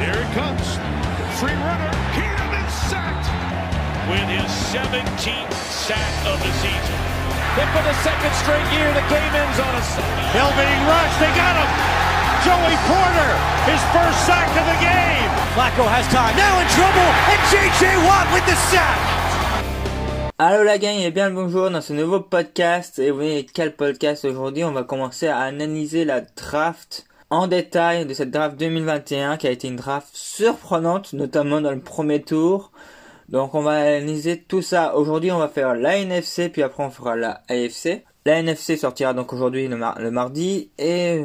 Here it comes. Free runner. Keenum is sacked. with his 17th sack of the season. Then for the second straight year, the game ends on a Hill being rushed. They got him. Joey Porter, his first sack of the game. Flacco has time. Now in trouble, and J.J. Watt with the sack. Allô la gang et bien le bonjour dans ce nouveau podcast. Et oui, quel podcast aujourd'hui? On va commencer à analyser la draft en détail de cette draft 2021 qui a été une draft surprenante, notamment dans le premier tour. Donc on va analyser tout ça. Aujourd'hui on va faire la NFC puis après on fera la AFC. La NFC sortira donc aujourd'hui le, mar- le mardi et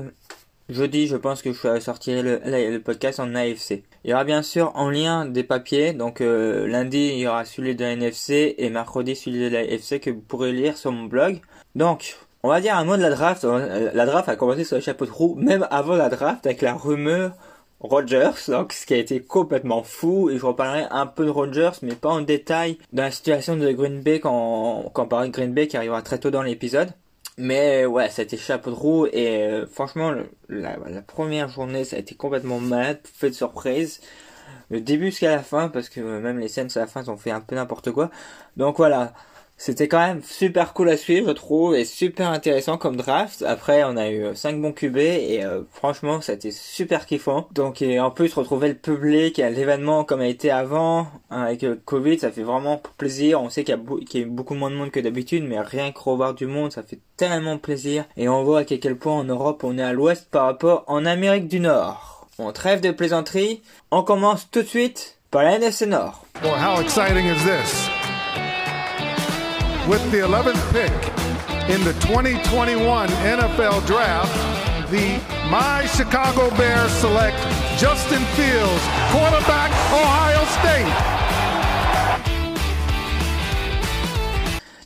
jeudi je pense que je sortirai le, le podcast en AFC. Il y aura bien sûr en lien des papiers, donc euh, lundi il y aura celui de la NFC et mercredi celui de la AFC que vous pourrez lire sur mon blog. Donc on va dire un mot de la draft. Euh, La draft a commencé sur le chapeau de roue même avant la draft avec la rumeur Rogers, donc ce qui a été complètement fou, et je reparlerai un peu de Rogers, mais pas en détail dans la situation de Green Bay quand, quand on parle de Green Bay qui arrivera très tôt dans l'épisode. Mais ouais, ça chapeau de roue, et euh, franchement, la, première journée, ça a été complètement malade, fait de surprise. Le début jusqu'à la fin, parce que même les scènes à la fin, ils ont fait un peu n'importe quoi. Donc voilà, c'était quand même super cool à suivre, je trouve, et super intéressant comme draft. Après, on a eu 5 bons QB, et euh, franchement, ça a été super kiffant. Donc, et en plus, retrouver le public à l'événement comme a été avant, hein, avec le Covid, ça fait vraiment plaisir. On sait qu'il y, y a beaucoup moins de monde que d'habitude, mais rien que revoir du monde, ça fait tellement plaisir. Et on voit à quel point en Europe, on est à l'ouest par rapport en Amérique du Nord. On trêve de plaisanterie, on commence tout de suite par la NFC Nord. Well, how exciting is this? With the 11th pick in the 2021 NFL Draft, the My Chicago Bears select Justin Fields, quarterback, Ohio State.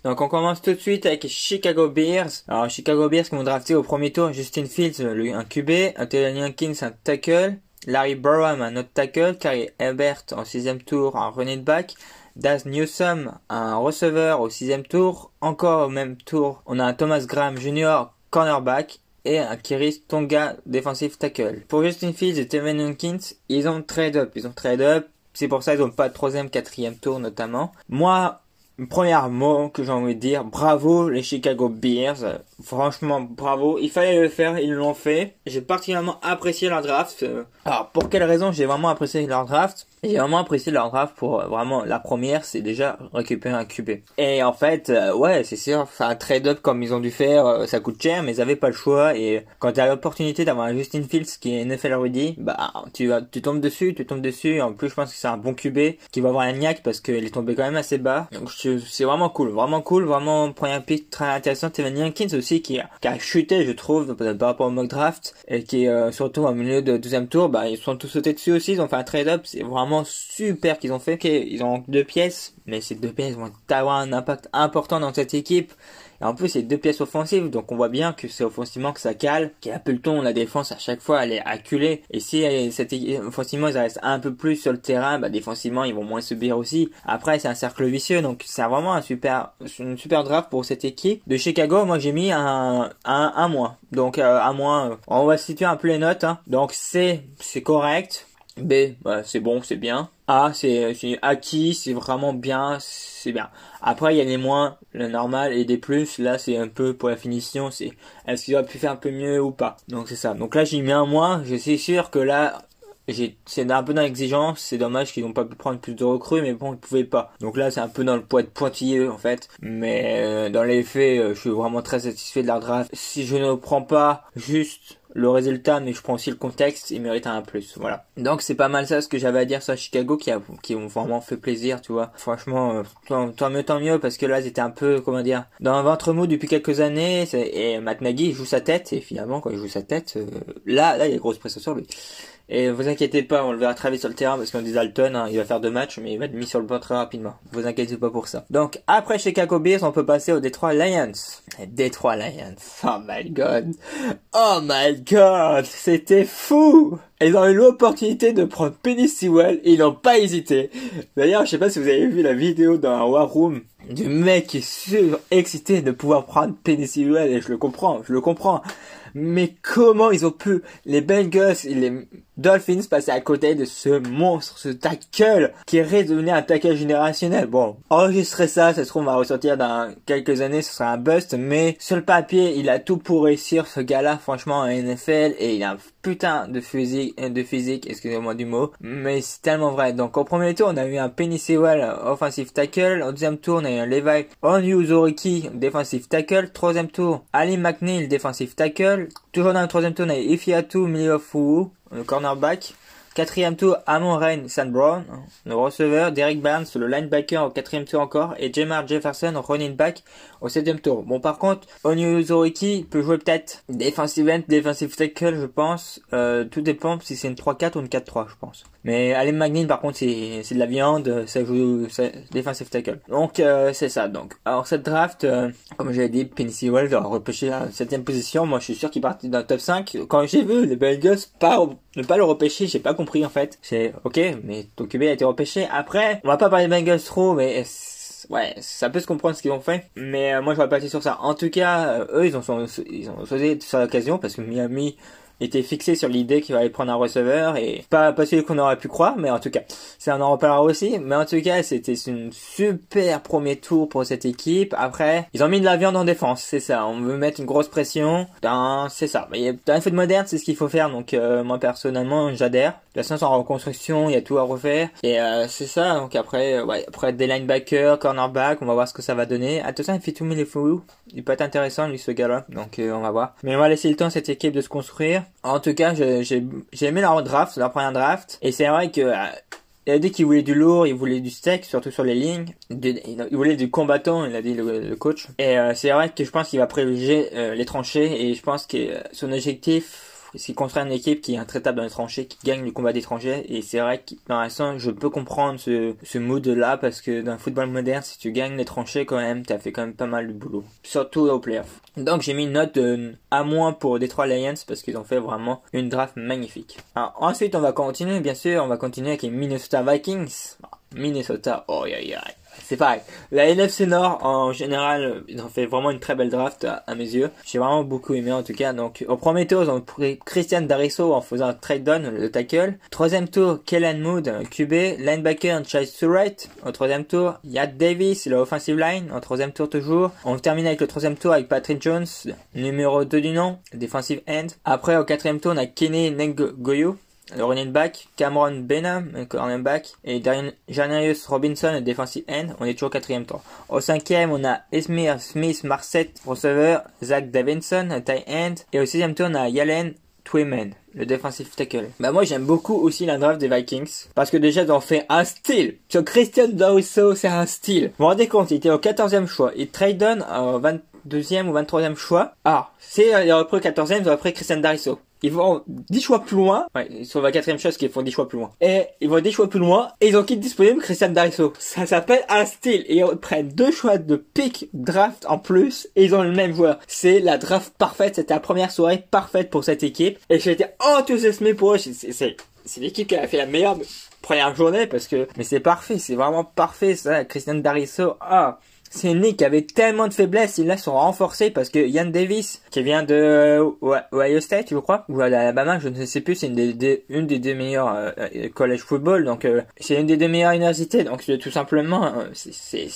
Donc on commence tout de suite avec Chicago Bears. Alors Chicago Bears qui vont drafté au premier tour Justin Fields, lui un QB, Taylor Hankins un tackle, Larry Burham un autre tackle, Carrie Herbert en sixième tour un running back, Daz Newsome un receveur au sixième tour, encore au même tour on a un Thomas Graham Jr. cornerback et un Kiris Tonga defensive tackle. Pour Justin Fields et Tevin Hankins, ils ont trade up, ils ont trade up. C'est pour ça qu'ils n'ont pas de troisième, quatrième tour notamment. Moi, Premier mot que j'ai envie de dire, bravo les Chicago Bears. Franchement, bravo. Il fallait le faire, ils l'ont fait. J'ai particulièrement apprécié leur draft. Alors, pour quelle raison j'ai vraiment apprécié leur draft? J'ai vraiment apprécié leur draft pour euh, vraiment la première, c'est déjà récupérer un QB. Et en fait, euh, ouais, c'est sûr, un trade-up comme ils ont dû faire, euh, ça coûte cher, mais ils avaient pas le choix. Et quand tu as l'opportunité d'avoir un Justin Fields qui est NFL ready, bah tu tu tombes dessus, tu tombes dessus. En plus, je pense que c'est un bon QB qui va avoir un niaque parce qu'il est tombé quand même assez bas. Donc c'est vraiment cool, vraiment cool, vraiment première pick très intéressant. Evan Jenkins aussi qui a, chuté, je trouve, par rapport au mock draft et qui euh, surtout au milieu de deuxième tour, bah ils sont tous sautés dessus aussi. Ils ont fait un trade-up, c'est vraiment super qu'ils ont fait. Ok, ils ont deux pièces, mais ces deux pièces vont avoir un impact important dans cette équipe. Et en plus, c'est deux pièces offensives, donc on voit bien que c'est offensivement que ça cale. Capleton, la défense à chaque fois, elle est acculée. Et si euh, cette offensivement, ils restent un peu plus sur le terrain, bah défensivement, ils vont moins subir aussi. Après, c'est un cercle vicieux, donc c'est vraiment un super, une super draft pour cette équipe. De Chicago, moi j'ai mis un, un, un mois. Donc euh, un mois, on va situer un peu les notes. Hein. Donc C, c'est correct. B, bah, c'est bon, c'est bien. A, c'est acquis, c'est vraiment bien, c'est bien. Après, il y a les moins, le normal, et des plus. Là, c'est un peu pour la finition, c'est est-ce qu'il aurait pu faire un peu mieux ou pas? Donc c'est ça. Donc là, j'ai mis un mois. Je suis sûr que là, c'est un peu dans l'exigence. C'est dommage qu'ils n'ont pas pu prendre plus de recrues, mais bon, ils pouvaient pas. Donc là, c'est un peu dans le poids de pointilleux en fait. Mais euh, dans les faits, euh, je suis vraiment très satisfait de leur draft. Si je ne prends pas juste le résultat, mais je prends aussi le contexte, il mérite un plus, voilà. Donc c'est pas mal ça ce que j'avais à dire sur Chicago qui a, qui ont vraiment fait plaisir, tu vois. Franchement, euh, tant, mieux, tant mieux, parce que là c'était un peu, comment dire, dans un ventre mou depuis quelques années, et Matt Nagy il joue sa tête, et finalement quand il joue sa tête, euh, là, là il y a grosse pression sur lui. Et vous inquiétez pas, on le verra travailler sur le terrain parce qu'on dit Dalton, hein, il va faire deux matchs, mais il va être mis sur le banc très rapidement. Vous inquiétez pas pour ça. Donc après Chicago Bears, on peut passer au Detroit Lions. Detroit Lions. Oh my god. Oh my god. C'était fou. Ils ont eu l'opportunité de prendre Penny Sewell et ils n'ont pas hésité. D'ailleurs, je sais pas si vous avez vu la vidéo dans un War Room du mec qui est surexcité de pouvoir prendre Penny Sewell et je le comprends, je le comprends. Mais comment ils ont pu, les Bengals et les Dolphins passer à côté de ce monstre, ce tackle, qui est redevenu un tackle générationnel. Bon, enregistrer ça, ça se trouve, on va ressortir dans quelques années, ce sera un bust, mais sur le papier, il a tout pour réussir, ce gars-là, franchement, en NFL, et il a un putain de physique, de physique, excusez-moi du mot, mais c'est tellement vrai. Donc, au premier tour, on a eu un Penny Sewell, offensive tackle. Au deuxième tour, on a eu un Levi Onyuzoriki, defensive tackle. Troisième tour, Ali McNeil, defensive tackle. Toujours dans le troisième tour, on a eu Ifiatu Miliofu, le cornerback. Quatrième tour, Amon Rain San Brown, le receveur. Derek Barnes, le linebacker au quatrième tour encore. Et Jamar Jefferson, running back au septième tour. Bon, par contre, Onyuzoriki peut jouer peut-être defensive end, defensive tackle, je pense. Euh, tout dépend si c'est une 3-4 ou une 4-3, je pense. Mais Alem Magnin, par contre, c'est, de la viande, ça joue defensive tackle. Donc, euh, c'est ça. Donc, alors cette draft, euh, comme j'avais dit, Penny Sewell a repêché à la septième position. Moi, je suis sûr qu'il partait dans le top 5. Quand j'ai vu les Bengals pas, ne pas le repêcher, j'ai pas compris, en fait. C'est, ok, mais ton QB a été repêché. Après, on va pas parler des Bengals trop, mais ouais, ça peut se comprendre ce qu'ils ont fait, mais euh, moi je vais passer sur ça. En tout cas, eux ils ont ils ont sauté sur l'occasion parce que Miami était fixé sur l'idée qu'il allait prendre un receveur et pas, pas celui qu'on aurait pu croire, mais en tout cas, ça on en reparlera aussi. Mais en tout cas, c'était une super premier tour pour cette équipe. Après, ils ont mis de la viande en défense, c'est ça. On veut mettre une grosse pression. C'est ça. Mais dans un foot moderne, c'est ce qu'il faut faire. Donc euh, moi personnellement, j'adhère. De toute façon, c'est en reconstruction, il y a tout à refaire. Et euh, c'est ça. Donc après, euh, ouais, après des linebackers, cornerback, on va voir ce que ça va donner. Attention, il fait tout les fous. Il peut être intéressant lui ce gars-là. Donc on va voir. Mais on va laisser le temps à cette équipe de se construire. En tout cas, j'ai aimé leur draft, leur première draft. Et c'est vrai que euh, il a dit qu'il voulait du lourd, il voulait du steak, surtout sur les lignes. il voulait du combattant, il a dit le, coach. Et euh, c'est vrai que je pense qu'il va privilégier euh, les tranchées. Et je pense que son objectif s'il construit une équipe qui est intraitable dans les tranchées, qui gagne le combat d'étrangers, et c'est vrai que dans l'instant, je peux comprendre ce, ce mood-là, parce que dans le football moderne, si tu gagnes les tranchées quand même, t'as fait quand même pas mal de boulot. Surtout au playoff. Donc j'ai mis une note de à moins pour Detroit Lions, parce qu'ils ont fait vraiment une draft magnifique. Alors ensuite, on va continuer, bien sûr, on va continuer avec les Minnesota Vikings. Minnesota, oh yeah yeah c'est pareil. La NFC Nord, en général, ils ont fait vraiment une très belle draft à, mes yeux. J'ai vraiment beaucoup aimé en tout cas. Donc, au premier tour, ils ont pris Christian Darisso en faisant un trade down, le tackle. Troisième tour, Kellen Mood, QB. Linebacker, Chase Surratt. Au troisième tour, Yad Davis, le offensive line. En troisième tour toujours. On termine avec le troisième tour avec Patrick Jones, numéro 2 du nom, defensive end. Après, au quatrième tour, on a Kenny Ngoyo le running back, Cameron Benham, le running back, et Janarius Robinson, le defensive end. On est toujours quatrième tour. Au cinquième, on a Esmir Smith Marset, receveur, Zach Davidson, tight end. Et au sixième tour, on a Yalen Twyman, le defensive tackle. Bah moi j'aime beaucoup aussi la draft des Vikings parce que déjà ils ont fait un style. Sur Christian Dawson, c'est un style. Vous vous rendez compte, il était au 14e choix. Il trade on au 22e ou 23e choix. Ah, c'est il a repris au 14e, ils ont repris Christian Darisso ils vont 10 choix plus loin. Ouais, ils sont la quatrième chose qu'ils font 10 choix plus loin. Et ils vont 10 choix plus loin. Et ils ont quitté disponible Christian Darisso. Ça s'appelle un style. Et ils prennent deux choix de pick draft en plus. Et ils ont le même joueur. C'est la draft parfaite. C'était la première soirée parfaite pour cette équipe. Et j'étais enthousiasmé pour eux. C'est, c'est l'équipe qui a fait la meilleure première journée parce que, mais c'est parfait. C'est vraiment parfait, ça. Christian Darisso. Ah c'est une ligue qui avait tellement de faiblesses, ils là sont renforcés parce que Ian Davis, qui vient de euh, Ohio State, je crois, ou à Alabama, je ne sais plus, c'est une des, une des deux meilleures euh, euh, college football, donc c'est une des deux meilleures universités, donc tout simplement, c'est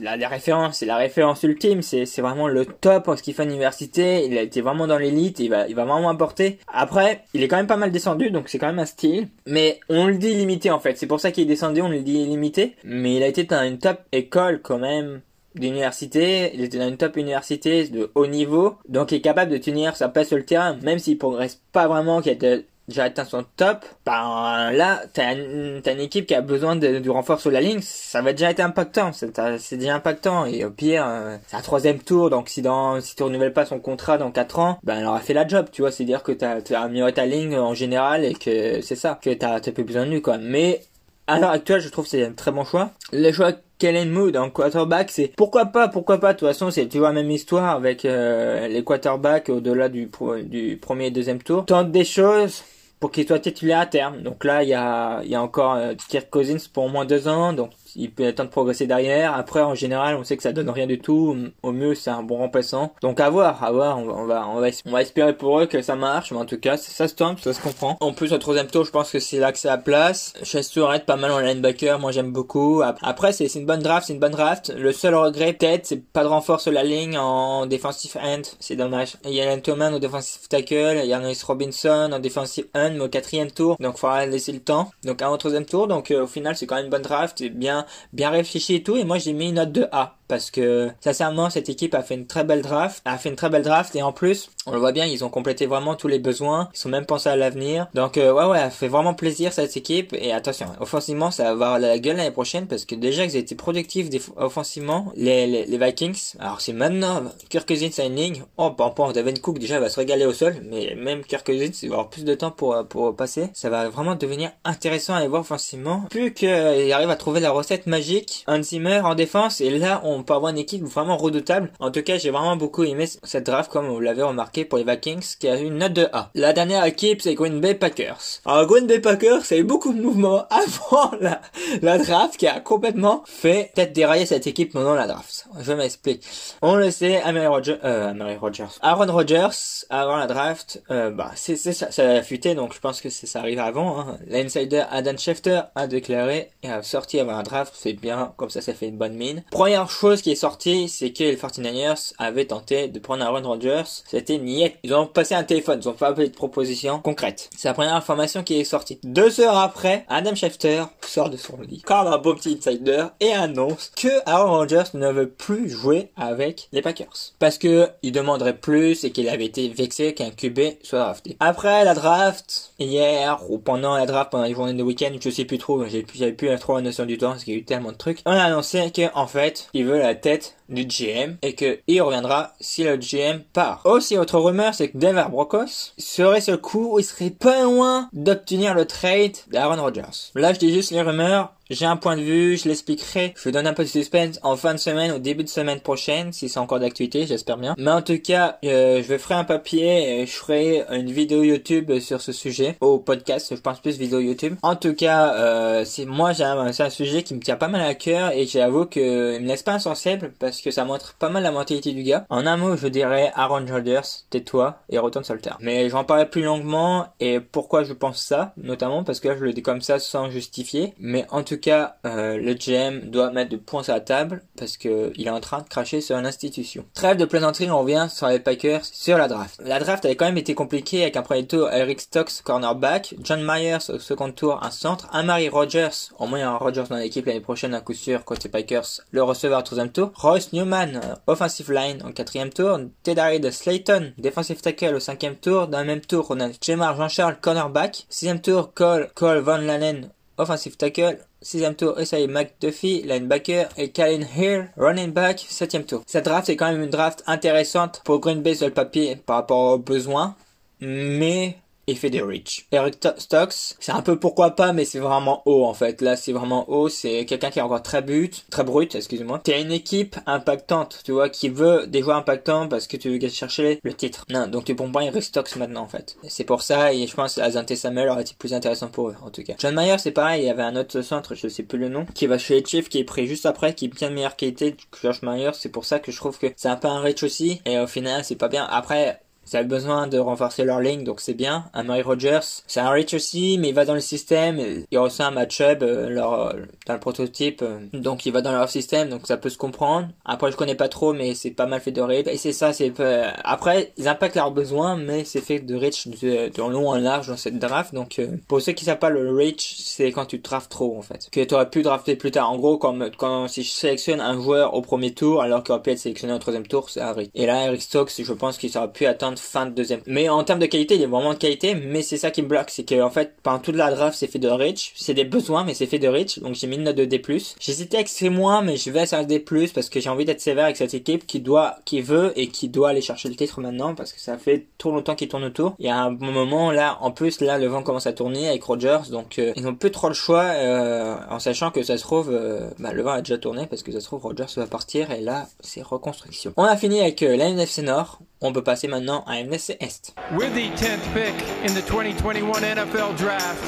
la, la référence, c'est la référence ultime, c'est vraiment le top en ce qui fait université, il a été vraiment dans l'élite, il va il va vraiment apporter. Après, il est quand même pas mal descendu, donc c'est quand même un style, mais on le dit limité en fait, c'est pour ça qu'il est descendu, on le dit limité, mais il a été dans une top école quand même d'université, il était dans une top université de haut niveau, donc il est capable de tenir sa place sur le terrain, même s'il progresse pas vraiment, qu'il a déjà atteint son top, ben là, t'as une, une équipe qui a besoin de, du renfort sur la ligne, ça va déjà être impactant, c'est déjà impactant, et au pire, euh, c'est un troisième tour, donc si dans, si tu renouvelles pas son contrat dans 4 ans, ben elle aura fait la job, tu vois, c'est dire que t'as, as amélioré ta ligne en général, et que c'est ça, que t'as plus besoin de lui, quoi, mais à l'heure actuelle, je trouve que c'est un très bon choix. Le choix Kellen Mood en quarterback, c'est pourquoi pas, pourquoi pas. De toute façon, c'est toujours la même histoire avec euh, les quarterbacks au-delà du, du premier et deuxième tour. Tente des choses, pour qu'il soit titulaire à terme. Donc là, il y a, il y a encore euh, Kirk Cousins pour au moins deux ans, donc il peut attendre de progresser derrière. Après, en général, on sait que ça donne rien du tout. Au mieux, c'est un bon remplaçant. Donc à voir, à voir. On va, on va, on va, espérer pour eux que ça marche. Mais en tout cas, ça se tente, ça se comprend. En plus, au troisième tour, je pense que c'est là que c'est la place. Chester être pas mal en linebacker. Moi, j'aime beaucoup. Après, c'est une bonne draft, c'est une bonne draft. Le seul regret, peut-être, c'est pas de renfort sur la ligne en defensive end. C'est dommage. Il y a Thomas au defensive tackle. Il y a Norris Robinson en defensive end, mais au quatrième tour. Donc, faudra laisser le temps. Donc, un troisième tour. Donc, euh, au final, c'est quand même une bonne draft. C'est bien bien, réfléchi et tout. Et moi, j'ai mis une note de A parce que sincèrement cette équipe a fait une très belle draft, a fait une très belle draft et en plus on le voit bien ils ont complété vraiment tous les besoins, ils sont même pensés à l'avenir. Donc euh, ouais ouais, ça fait vraiment plaisir cette équipe et attention, offensivement ça va avoir la gueule l'année prochaine parce que déjà ils été productifs offensivement les, les, Vikings. Alors c'est maintenant Kirk Cousins ligne. Oh par rapport Devin Cook déjà va se régaler au sol, mais même Kirk Cousins il va avoir plus de temps pour pour passer. Ça va vraiment devenir intéressant à aller voir offensivement. Plus qu'il arrive à trouver la recette magique, Hans Zimmer en défense et là on on peut avoir une équipe vraiment redoutable. En tout cas, j'ai vraiment beaucoup aimé cette draft, comme vous l'avez remarqué pour les Vikings, qui a une note de A. La dernière équipe, c'est Green Bay Packers. Alors, Green Bay Packers, a eu beaucoup de mouvements avant la, draft, qui a complètement fait peut-être dérailler cette équipe pendant la draft. Je m'explique. On le sait, Amari Rogers, euh, Amari Aaron Rodgers, avant la draft, euh, bah, c'est, ça, ça a fuité, donc je pense que ça arrive avant, hein. L'insider Adam Schefter a déclaré et a sorti avant la draft, c'est bien, comme ça, ça fait une bonne mine. Première chose chose qui est sortie, c'est que les 49ers avaient tenté de prendre Aaron Rodgers. C'était niette. Ils ont passé un téléphone, ils ont pas appelé de proposition concrète. C'est la première information qui est sortie. Deux heures après, Adam Schefter sort de son lit, comme un beau petit insider, et annonce que Aaron Rodgers ne veut plus jouer avec les Packers. Parce que il demanderait plus et qu'il avait été vexé qu'un QB soit drafté. Après la draft, hier, ou pendant la draft, pendant les journées de week-end, je sais plus trop, j'avais plus trop la notion du temps parce qu'il y a eu tellement de trucs, on a annoncé qu'en fait, il veut la tête du GM et que il reviendra si le GM part. Aussi, autre rumeur, c'est que Denver Broncos serait ce coup il serait pas loin d'obtenir le trade d'Aaron Rodgers. Là, je dis juste les rumeurs. J'ai un point de vue, je l'expliquerai. Je donne un peu de suspense en fin de semaine ou début de semaine prochaine, si c'est encore d'actualité, j'espère bien. Mais en tout cas, euh, je ferai un papier et je ferai une vidéo YouTube sur ce sujet, au podcast, je pense plus vidéo YouTube. En tout cas, euh, c'est moi, c'est un sujet qui me tient pas mal à cœur et j'avoue que il me laisse pas insensible parce que ça montre pas mal la mentalité du gars. En un mot, je dirais Aaron Rodgers, tais-toi et retourne sur le terrain. Mais j'en parlerai plus longuement et pourquoi je pense ça, notamment parce que là, je le dis comme ça sans justifier. Mais en tout cas, euh, le GM doit mettre de points à la table parce que il est en train de cracher sur une institution. Trêve de plaisanterie, on revient sur les Packers, sur la draft. La draft avait quand même été compliquée avec un premier tour Eric Stokes, cornerback, John Myers au second tour, un centre, Amari Rogers, au moins un Rogers dans l'équipe l'année prochaine à coup sûr côté Packers, le receveur au troisième tour, Royce Newman, euh, offensive line au quatrième tour, de Slayton, defensive tackle au cinquième tour, dans le même tour on a Jamar Jean-Charles, cornerback, sixième tour Cole, Cole Van Lanen, offensive tackle, Sixième tour, Esai McDuffie, linebacker, et Kalin Hill, running back, septième tour. Cette draft est quand même une draft intéressante pour Green Bay sur le papier par rapport aux besoins, mais effet des rich. Eric Stokes, c'est un peu pourquoi pas, mais c'est vraiment haut en fait. Là, c'est vraiment haut. C'est quelqu'un qui est encore très but, très brut, excusez-moi. T'es une équipe impactante, tu vois, qui veut des joueurs impactants parce que tu veux chercher le titre. Non, donc tu prends pas Eric Stokes maintenant en fait. C'est pour ça et je pense Azante Samuel aurait été plus intéressant pour eux en tout cas. John Mayer, c'est pareil. Il y avait un autre centre, je sais plus le nom, qui va chez les Chiefs, qui est pris juste après, qui est bien de meilleure qualité que Josh Mayer. C'est pour ça que je trouve que c'est un peu un rich aussi. Et au final, c'est pas bien. Après, ça a besoin de renforcer leur ligne, donc c'est bien. Amari Rogers, c'est un reach aussi, mais il va dans le système. Il reçoit un match-up euh, leur, dans le prototype, euh, donc il va dans leur système, donc ça peut se comprendre. Après, je connais pas trop, mais c'est pas mal fait de reach. Et c'est ça, c'est euh, après ils impactent leurs besoins, mais c'est fait de reach de, de, long en large dans cette draft. Donc pour ceux qui savent pas le reach, c'est quand tu drafts trop en fait, que tu aurais pu drafter plus tard. En gros, comme quand si je sélectionne un joueur au premier tour, alors qu'il aurait pu être sélectionné au troisième tour, c'est un reach. Et là, Eric Stokes, je pense qu'il aurait pu fin de deuxième. Mais en termes de qualité, il a vraiment de qualité, mais c'est ça qui me bloque, c'est que en fait, pendant toute la draft, c'est fait de rich. C'est des besoins, mais c'est fait de rich. Donc j'ai mis une note de D+. J'hésitais avec C-, mais je vais à D+, parce que j'ai envie d'être sévère avec cette équipe qui doit, qui veut et qui doit aller chercher le titre maintenant, parce que ça fait trop longtemps qu'il tourne autour. Il y a un bon moment là, en plus là, le vent commence à tourner avec Rogers, donc euh, ils ont peu trop le choix, euh, en sachant que ça se trouve, euh, bah, le vent a déjà tourné, parce que ça se trouve Rogers va partir, et là, c'est reconstruction. On a fini avec la NFC Nord. On peut passer maintenant à NFC Est. With the 10th pick in the 2021 NFL Draft,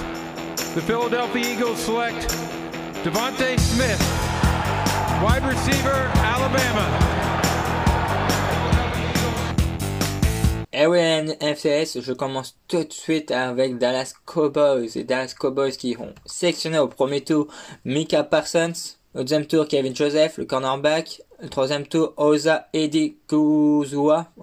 the Philadelphia Eagles select Devontae Smith, wide receiver, Alabama. Eh oui, NFCS, je commence tout de suite avec Dallas Cowboys. Et Dallas Cowboys qui ont sélectionné au premier tour Mika Parsons, au deuxième tour Kevin Joseph, le cornerback, troisième tour Oza Eddie oh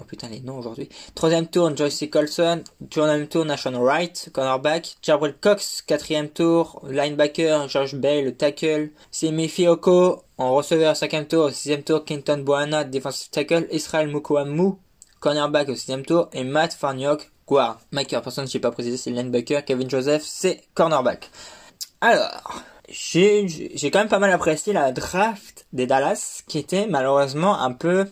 putain les noms aujourd'hui, troisième tour Joyce Colson, troisième tour Nashon Wright, cornerback, Jabril Cox, quatrième tour, linebacker George Bay, le tackle, Simi Fioko, en receveur cinquième tour, sixième tour Quinton Boana, defensive tackle, Israel Mukwamu, cornerback au sixième tour, et Matt Farniok, guard. Mike personne, je sais pas précisé, c'est linebacker, Kevin Joseph, c'est cornerback. Alors, j'ai, quand même pas mal apprécié la draft des Dallas, qui était malheureusement un peu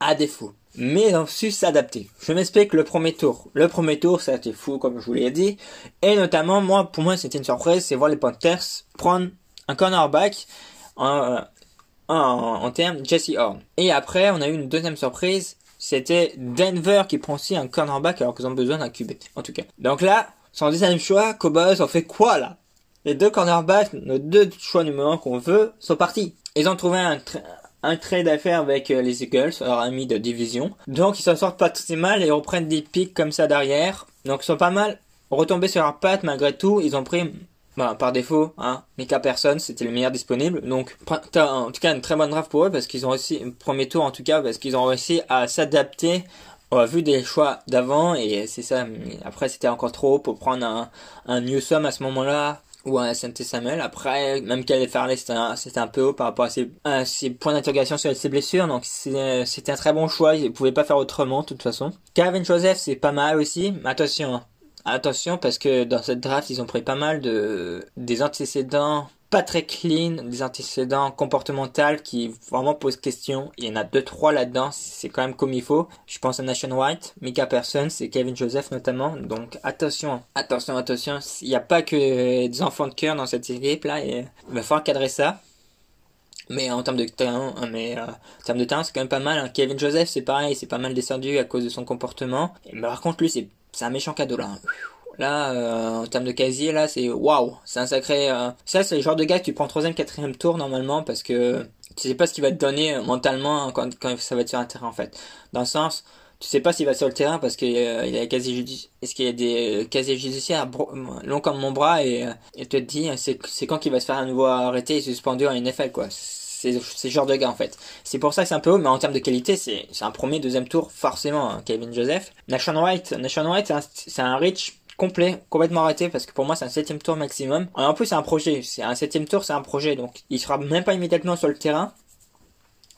à défaut. Mais ils ont su s'adapter. Je m'explique le premier tour. Le premier tour, ça a été fou, comme je vous l'ai dit. Et notamment, moi, pour moi, c'était une surprise, c'est voir les Panthers prendre un cornerback en, en, en termes Jesse Horn. Et après, on a eu une deuxième surprise, c'était Denver qui prend aussi un cornerback alors qu'ils ont besoin d'un QB. En tout cas. Donc là, son deuxième choix, Cowboys ont fait quoi là? Les deux cornerbacks, nos deux choix numéro 1 qu'on veut, sont partis. Ils ont trouvé un, un trade d'affaires avec euh, les Eagles, leur ami de division. Donc ils s'en sortent pas si mal et reprennent des pics comme ça derrière. Donc ils sont pas mal retombés sur leurs pattes malgré tout. Ils ont pris bah, par défaut, hein, Mika Persson, c'était le meilleur disponible. Donc, en tout cas, une très bonne draft pour eux parce qu'ils ont réussi, premier tour en tout cas, parce qu'ils ont réussi à s'adapter au vu des choix d'avant et c'est ça. Après, c'était encore trop pour prendre un, un Newsom à ce moment-là ou un SNT Samuel. Après, même Calais Farley, c'était un, c'était un peu haut par rapport à ses, points d'interrogation sur ses blessures. Donc, c'était un très bon choix. Ils ne pouvaient pas faire autrement, de toute façon. Calvin Joseph, c'est pas mal aussi. Mais attention, hein. Attention parce que dans cette draft, ils ont pris pas mal de des antécédents pas très clean, des antécédents comportementaux qui vraiment posent question. Il y en a deux trois là-dedans, c'est quand même comme il faut. Je pense à Nation White, Mika Parsons et Kevin Joseph notamment. Donc attention, attention, attention. Il n'y a pas que des enfants de cœur dans cette équipe là et il va falloir cadrer ça. Mais en termes de talent, mais euh, en termes de talent, c'est quand même pas mal. Hein. Kevin Joseph, c'est pareil, c'est pas mal descendu à cause de son comportement. Mais par contre, lui, c'est c'est un méchant cadeau là. Là, euh, en termes de casier, là, c'est waouh, c'est un sacré. Euh, ça, c'est le genre de gars que tu prends troisième, quatrième tour normalement parce que tu sais pas ce qu'il va te donner mentalement quand, quand ça va être sur un terrain en fait. Dans le sens, tu sais pas s'il va sur le terrain parce qu'il euh, y a judiciaire, est-ce qu'il a des casiers judiciaires longs comme mon bras et, et te dit c'est c'est quand qu'il va se faire à nouveau arrêter et suspendu en NFL quoi c'est ce genre de gars en fait. C'est pour ça que c'est un peu haut, mais en termes de qualité, c'est un premier, deuxième tour forcément, hein, Kevin Joseph. Nation White, Nation White, c'est un, reach complet, complètement arrêté parce que pour moi c'est un septième tour maximum. En plus c'est un projet, c'est un septième tour, c'est un projet, donc il sera même pas immédiatement sur le terrain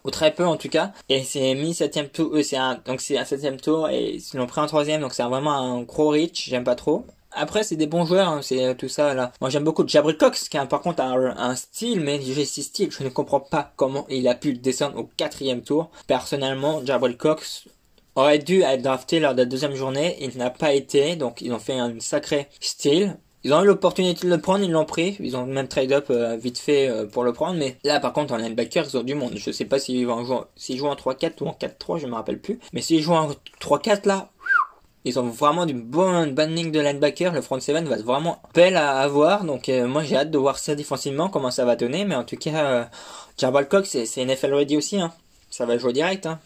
ou très peu en tout cas. Et c'est mis septième tour, euh, c'est un donc c'est un septième tour et ils l'ont pris en troisième, donc c'est vraiment un gros reach. J'aime pas trop. Après, c'est des bons joueurs, hein, c'est tout ça là. Moi, j'aime beaucoup Jabril Cox, qui a par contre un, style, mais j'ai ce style, je ne comprends pas comment il a pu descendre au quatrième tour. Personnellement, Jabril Cox aurait dû être drafté lors de la deuxième journée, il n'a pas été, donc ils ont fait un sacré style. Ils ont eu l'opportunité de le prendre, ils l'ont pris. Ils ont même trade up euh, vite fait euh, pour le prendre. Mais là, par contre, en linebacker, ils ont du monde. Je sais pas s'ils jouent en 3-4 ou en 4-3, je me rappelle plus. Mais s'ils jouent en 3-4 là, ils ont vraiment du bon bonne ligne de linebacker. Le front seven va vraiment belle à avoir. Donc euh, moi j'ai hâte de voir ça défensivement comment ça va donner. Mais en tout cas, euh, Jarbal Cox c'est NFL ready aussi. Hein. Ça va jouer direct. Hein.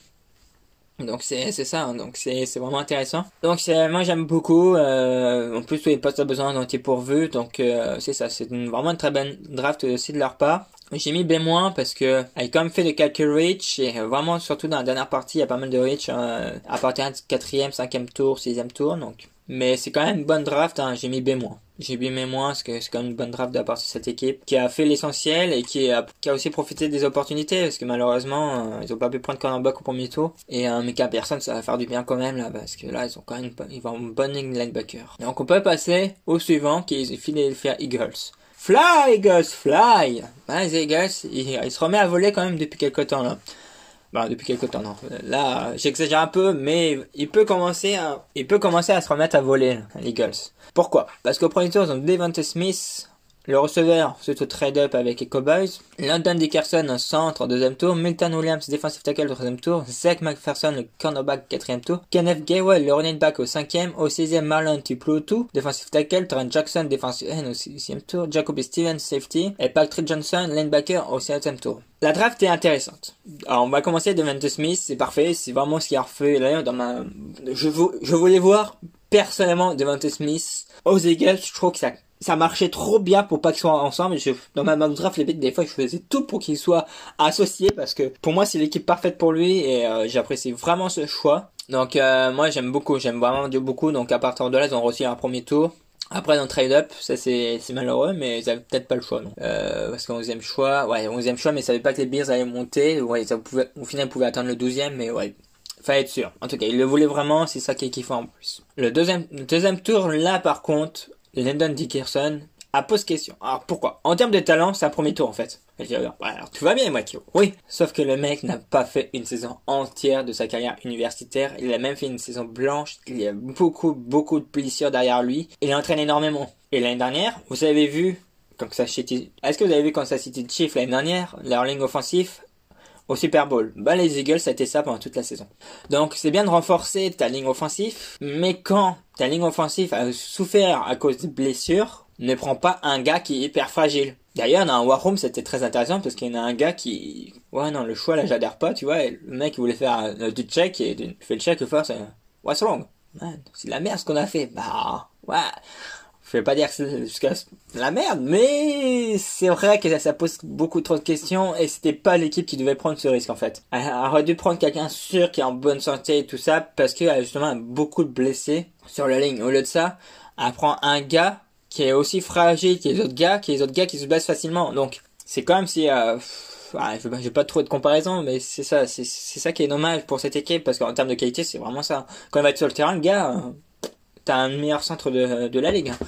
Donc c'est c'est ça, hein. donc c'est c'est vraiment intéressant. Donc c'est moi j'aime beaucoup. Euh, en plus tous les postes à besoin ont été pourvus, donc euh, c'est ça, c'est vraiment une très bonne draft aussi de leur part. J'ai mis B- parce que elle a quand même fait des quelques reach et vraiment surtout dans la dernière partie il y a pas mal de reach euh, à partir du quatrième, cinquième tour, sixième tour donc. Mais c'est quand même une bonne draft, hein. j'ai mis B-. J'ai mis moins parce que c'est quand même une bonne draft de la part de cette équipe qui a fait l'essentiel et qui a, qui a aussi profité des opportunités parce que malheureusement euh, ils ont pas pu prendre cornerback au premier tour et un euh, personne ça va faire du bien quand même là parce que là ils ont quand même ils vont bonne linebacker. Donc on peut passer au suivant qui est Philadelphia Eagles. Fly Eagles, fly bah, Les Eagles, il, se remet à voler quand même depuis quelques temps là. Bah, depuis quelques temps, non. Là, j'exagère un peu, mais il peut commencer à, il peut commencer à se remettre à voler, les Eagles. Pourquoi? Parce qu'au premier tour, ils ont Devante Smith Le receveur, c'est au trade-up avec les Cowboys. London Dickerson en centre, deuxième tour. Milton Williams, defensive tackle, troisième tour. Zach McPherson, le cornerback, quatrième tour. Kenneth Gaywell, le running back au cinquième. Au sixième, Marlon Tiplotu, defensive tackle. Trent Jackson, defensive end au sixième tour. Jacoby Stevens, safety. Et Patrick Johnson, linebacker au septième tour. La draft est intéressante. Alors, on va commencer de Devante Smith, c'est parfait, c'est vraiment ce qui a refait d'ailleurs dans ma, je, je voulais voir personnellement Devante Smith aux Eagles, je trouve que ça ça marchait trop bien pour pas qu'ils soient ensemble. Je, dans ma draft, les des fois, je faisais tout pour qu'ils soient associés parce que pour moi, c'est l'équipe parfaite pour lui et euh, j'apprécie vraiment ce choix. Donc euh, moi, j'aime beaucoup, j'aime vraiment beaucoup. Donc à partir de là, ils ont reçu un premier tour. Après dans trade-up, ça c'est malheureux, mais ils avaient peut-être pas le choix. Non euh, parce qu'en 11 choix, ouais, 11 choix, mais ils savaient pas que les Bears allaient monter. Ouais, ça pouvait, au final, ils pouvaient atteindre le 12e, mais ouais, fallait être sûr. En tout cas, ils le voulaient vraiment, c'est ça qui est kiffant en plus. Le deuxième, le deuxième tour, là par contre, Landon Dickerson a posé question. Alors pourquoi? En termes de talent, c'est un premier tour en fait. alors, alors tu vas bien, Makio. Oui, sauf que le mec n'a pas fait une saison entière de sa carrière universitaire. Il a même fait une saison blanche. Il y a beaucoup, beaucoup de blessures derrière lui. Il entraîne énormément. Et l'année dernière, vous avez vu, ça est-ce que vous avez vu quand ça City Chief l'année dernière, leur ligne offensif au Super Bowl. Bah les Eagles, ça a été ça pendant toute la saison. Donc c'est bien de renforcer ta ligne offensive, mais quand ta ligne offensive a souffert à cause de blessures, ne prends pas un gars qui est hyper fragile. D'ailleurs, dans War Room, c'était très intéressant parce qu'il y en a un gars qui, ouais, non, le choix là, j'adhère pas, tu vois, le mec, il voulait faire du check et il fait le check, force, what's wrong? Man, c'est la merde ce qu'on a fait. Bah, ouais je vais pas dire c'est la merde, mais c'est vrai que ça, pose beaucoup trop de questions et c'était pas l'équipe qui devait prendre ce risque en fait. Elle aurait dû prendre quelqu'un sûr qui est en bonne santé et tout ça parce qu'elle a justement beaucoup de blessés sur la ligne. Au lieu de ça, elle prend un gars qui est aussi fragile que les autres gars, que les autres gars qui se blessent facilement. Donc c'est quand même si euh, je vais pas trop de comparaison, mais c'est ça, c'est ça qui est dommage pour cette équipe parce qu'en termes de qualité, c'est vraiment ça. Quand il va être sur le terrain, le gars, euh, t'as un meilleur centre de, de la ligue. Hein.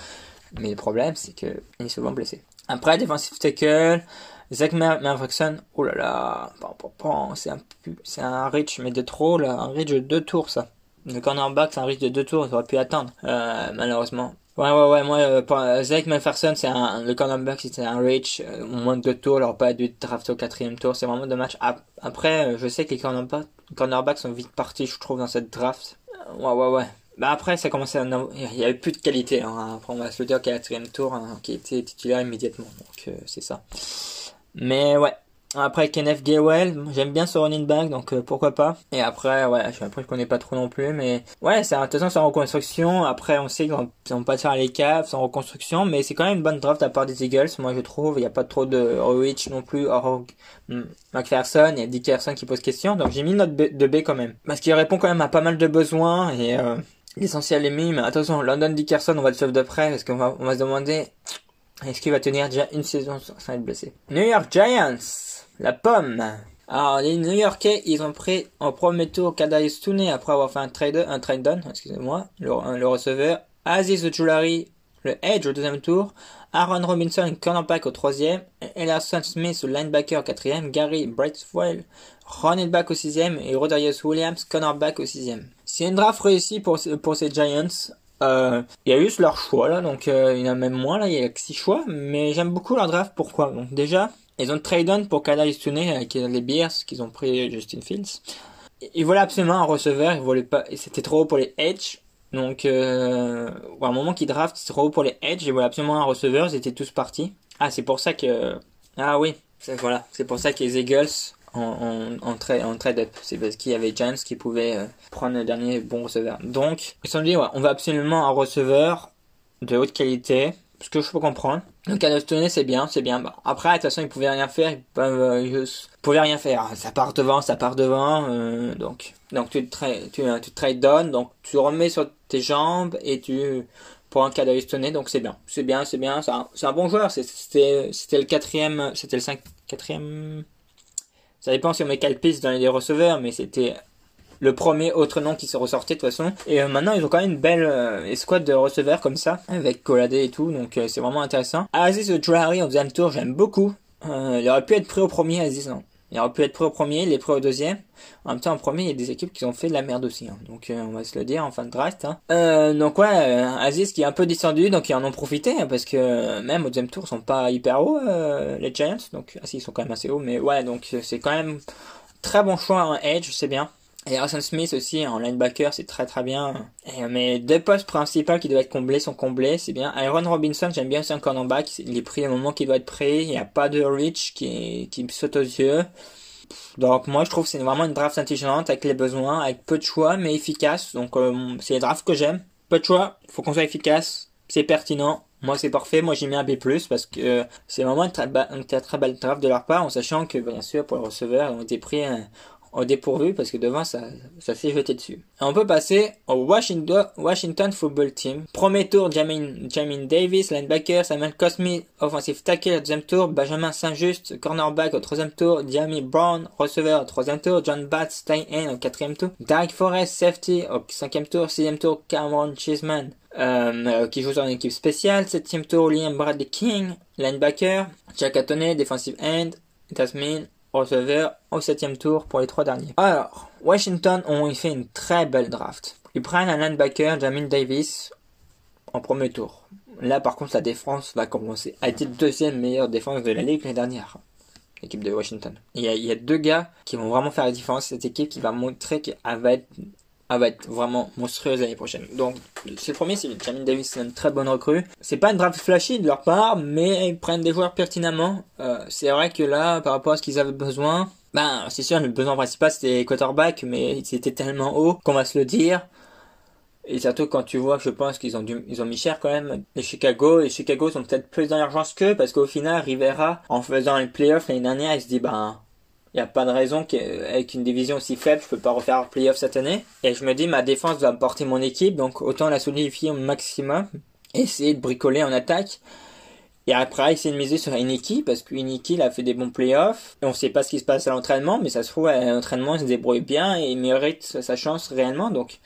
Mais le problème, c'est qu'il est souvent blessé. Après, defensive tackle, Zach Maverickson, oh là là, c'est un, c'est un reach, mais de trop, là, un reach de deux tours, ça. Le cornerback, c'est un reach de deux tours, ça aurait pu atteindre, euh, malheureusement. Ouais, ouais, ouais, moi, euh, euh, Zach McPherson, c'est un, le cornerback, c'était un reach, au moins de deux tours, aurait pas dû draft au quatrième tour, c'est vraiment dommage. Après, je sais que les cornerbacks, cornerbacks sont vite partis, je trouve, dans cette draft. Ouais, ouais, ouais. Bah après, ça commençait à... Il y avait plus de qualité. Hein. Après, on va se le dire qu'à la quatrième tour, hein, qui était titulaire immédiatement. Donc, euh, c'est ça. Mais ouais. Après, Kenneth Gaywell, j'aime bien ce running back, donc euh, pourquoi pas. Et après, ouais, après, je connais pas trop non plus, mais ouais, c'est intéressant, c'est en reconstruction. Après, on sait qu'ils vont pas faire les caves, c'est en reconstruction, mais c'est quand même une bonne draft à part des Eagles, moi je trouve. Il n'y a pas trop de Rich non plus, or McPherson, il y a Dickerson qui pose question, donc j'ai mis une note de B quand même. Parce qu'il répond quand même à pas mal de besoins, et... Euh, L'essentiel est mais attention, London Dickerson, on va le suivre de près, parce qu'on va, on va se demander, est-ce qu'il va tenir déjà une saison sans être blessé? New York Giants, la pomme. Alors, les New Yorkais, ils ont pris en premier tour Kadarius Tooney après avoir fait un trade, un trade down, excusez-moi, le, le receveur. Aziz Ojulari, le edge au deuxième tour. Aaron Robinson, cornerback au troisième. Elerson Smith, le linebacker au quatrième. Gary Brightwell, running back au sixième. Et Rodarius Williams, cornerback au sixième. C'est une draft réussie pour, pour ces Giants. Euh, il y a eu leur choix là, donc euh, il y en a même moins là, il y a que six choix, mais j'aime beaucoup leur draft. Pourquoi? Donc déjà, ils ont trade on pour Kadai Tooney avec les Bears qu'ils ont pris Justin Fields. Ils voulaient absolument un receveur, ils voulaient pas, c'était trop haut pour les Edge. Donc, euh, à un moment qu'ils draftent, c'est trop haut pour les Edge, ils voulaient absolument un receveur, ils étaient tous partis. Ah, c'est pour ça que, ah oui, voilà, c'est pour ça que les Eagles en, en, trade-up. C'est parce qu'il y avait Giants qui pouvait euh, prendre le dernier bon receveur. Donc, ils se sont dit, ouais, on va absolument un receveur de haute qualité, ce que je peux comprendre. Donc, à c'est bien, c'est bien. Bah, après, de toute façon, ils pouvaient rien faire, ils euh, pouvaient rien faire. Ça part devant, ça part devant, euh, donc, donc tu te, tu, trade down, donc tu remets sur tes jambes et tu pour un cas donc c'est bien, c'est bien, c'est bien, c'est un, bon joueur. C'était, c'était le quatrième, c'était le cinq, quatrième ça dépend si on met piste dans les receveurs, mais c'était le premier autre nom qui se ressortait de toute façon. Et euh, maintenant, ils ont quand même une belle euh, escouade de receveurs comme ça, avec Colade et tout, donc euh, c'est vraiment intéressant. Aziz Jouari en deuxième tour, j'aime beaucoup. il aurait pu être pris au premier, Aziz. Non? Il aurait pu être prêt au premier, il est prêt au deuxième. En même temps, en premier, il y a des équipes qui ont fait de la merde aussi. Hein. Donc, euh, on va se le dire en fin de draft. Hein. Euh, donc, ouais, euh, Aziz qui est un peu descendu, donc ils en ont profité. Hein, parce que même au deuxième tour, ils sont pas hyper hauts, les Giants. Donc, ah si, ils sont quand même assez hauts. Mais ouais, donc c'est quand même très bon choix en edge, c'est bien. Et Harrison Smith aussi en linebacker, c'est très très bien. Et, mais deux postes principaux qui doivent être comblés sont comblés, c'est bien. Aaron Robinson, j'aime bien un cornerback. Il est pris au moment qu'il doit être prêt. Il n'y a pas de reach qui, qui saute aux yeux. Donc moi je trouve que c'est vraiment une draft intelligente avec les besoins, avec peu de choix mais efficace. Donc euh, c'est les drafts que j'aime. Peu de choix, faut qu'on soit efficace, c'est pertinent. Moi c'est parfait, moi j'ai mis un B+, parce que euh, c'est vraiment une très, une très, belle draft de leur part, en sachant que bien sûr pour le receveur ils ont été pris au dépourvu parce que devant ça, ça s'est jeté dessus. on peut passer au Washington, Football Team. Premier tour, Jamin, Davis, linebacker, Samuel Cosme, offensive tackle deuxième tour, Benjamin Saint-Just, cornerback au troisième tour, Jamie Brown, receveur au troisième tour, John Batts, tight end au quatrième tour, Derek Forrest, safety au cinquième tour, sixième tour, Cameron Chisman, euh, qui joue dans une équipe spéciale, septième tour, Liam Bradley King, linebacker, Jack defensive end, Tasmin, receveur au septième tour pour les trois derniers. Alors, Washington ont fait une très belle draft. Ils prennent un linebacker, Jamin Davis, en premier tour. Là, par contre, la défense va commencer à être deuxième meilleure défense de la ligue l'année dernière. L'équipe de Washington. Il y, a, il y, a, deux gars qui vont vraiment faire la différence. Cette équipe qui va montrer qu'elle va être va être vraiment monstrueuse l'année prochaine. Donc, c'est le premier, c'est Jamin Davis, c'est une très bonne recrue. C'est pas une draft flashy de leur part, mais ils prennent des joueurs pertinemment. Euh, c'est vrai que là, par rapport à ce qu'ils avaient besoin, ben, c'est sûr, le besoin principal c'était quarterback, mais c'était tellement haut qu'on va se le dire. Et surtout quand tu vois je pense qu'ils ont ils ont mis cher quand même les Chicago. Et Chicago sont peut-être plus dans l'urgence qu'eux parce qu'au final, Rivera, en faisant les playoffs l'année dernière, il se dit, ben, il n'y a pas de raison qu'avec une division aussi faible, je peux pas refaire playoff cette année. Et je me dis, ma défense va porter mon équipe, donc autant la solidifier au maximum, essayer de bricoler en attaque. Et après, essayer de miser sur Iniki, parce que Iniki, il a fait des bons playoffs. Et on sait pas ce qui se passe à l'entraînement, mais ça se trouve, à l'entraînement, il se débrouille bien et il mérite sa chance réellement, donc.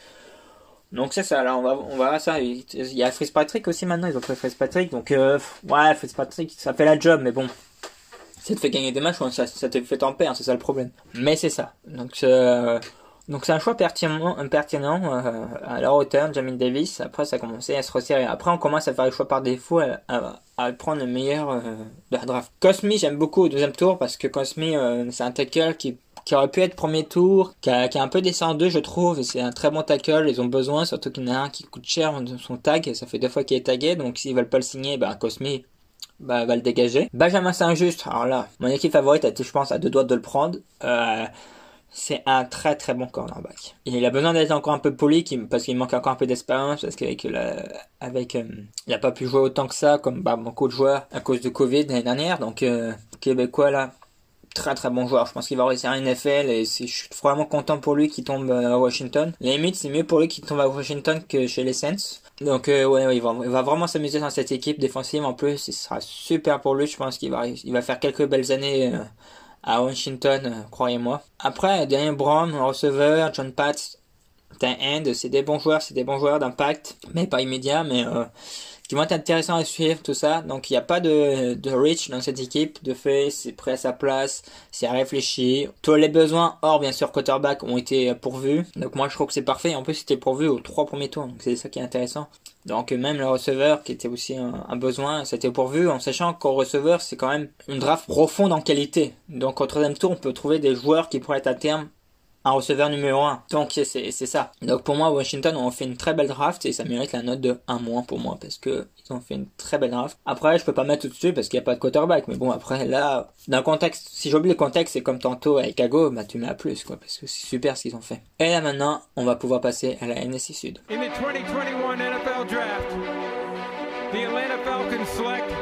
Donc c'est ça, là, on va, on ça. Il y a Patrick aussi maintenant, ils ont pris Patrick, donc, euh, ouais, Patrick, ça fait la job, mais bon ça te fait gagner des matchs, ça, ça te fait en perdre, c'est ça le problème. Mais c'est ça. Donc, euh, donc c'est un choix pertinent, pertinent euh, à la hauteur, Jamin Davis. Après, ça a commencé à se resserrer. Après, on commence à faire le choix par défaut, à, prendre le meilleur euh, de la draft. Cosme, j'aime beaucoup au deuxième tour parce que Cosme, euh, c'est un tackle qui aurait pu être premier tour, qui a, un peu descendu, je trouve, c'est un très bon tackle, ils ont besoin, surtout qu'il y en a un qui coûte cher, son tag, ça fait deux fois qu'il est tagué, donc s'ils veulent pas le signer, ben Cosme, bah, va le dégager. Benjamin Saint-Just, alors là, mon équipe favorite a été, je pense, à deux doigts de le prendre. Euh, c'est un très très bon cornerback. Il a besoin d'être encore un peu poli parce qu'il manque encore un peu d'expérience parce qu'avec la, avec, euh, il a pas pu jouer autant que ça comme bah, beaucoup de joueurs à cause de Covid l'année dernière. Donc euh, québécois là, très très bon joueur. Je pense qu'il va réussir à NFL et je suis vraiment content pour lui qu'il tombe à Washington. Limite, c'est mieux pour lui qu'il tombe à Washington que chez les Saints. Donc euh, ouais, il va, vraiment s'amuser dans cette équipe défensive. En plus, ce sera super pour lui. Je pense qu'il va, faire quelques belles années euh, à Washington, euh, croyez-moi. Après, Daniel Brown, receveur, John Pat, end, c'est des bons joueurs, c'est des bons joueurs d'impact, mais pas immédiat, mais qui vont être intéressants à suivre, tout ça. Donc il n'y a pas de, de reach dans cette équipe. De fait, c'est prêt à sa place, c'est réfléchi. Tous les besoins, hors bien sûr quarterback, ont été pourvus. Donc moi je trouve que c'est parfait. En plus c'était pourvu aux trois premiers tours, donc c'est ça qui est intéressant. Donc même le receveur qui était aussi un, un besoin, c'était pourvu en sachant qu'au receveur c'est quand même une draft profonde en qualité. Donc au troisième tour on peut trouver des joueurs qui pourraient être à terme un receveur numéro 1. Donc c'est ça. Donc pour moi, Washington ont fait une très belle draft et ça mérite la note de 1 moins pour moi parce que ils ont fait une très belle draft. Après, je peux pas mettre tout de suite parce qu'il n'y a pas de quarterback. Mais bon, après là, le contexte, si j'oublie le contexte, c'est comme tantôt avec Chicago, bah tu mets à plus quoi parce que c'est super ce qu'ils ont fait. Et là maintenant, on va pouvoir passer à la NFC Sud. In the 2021 NFL Draft, the Atlanta Falcons select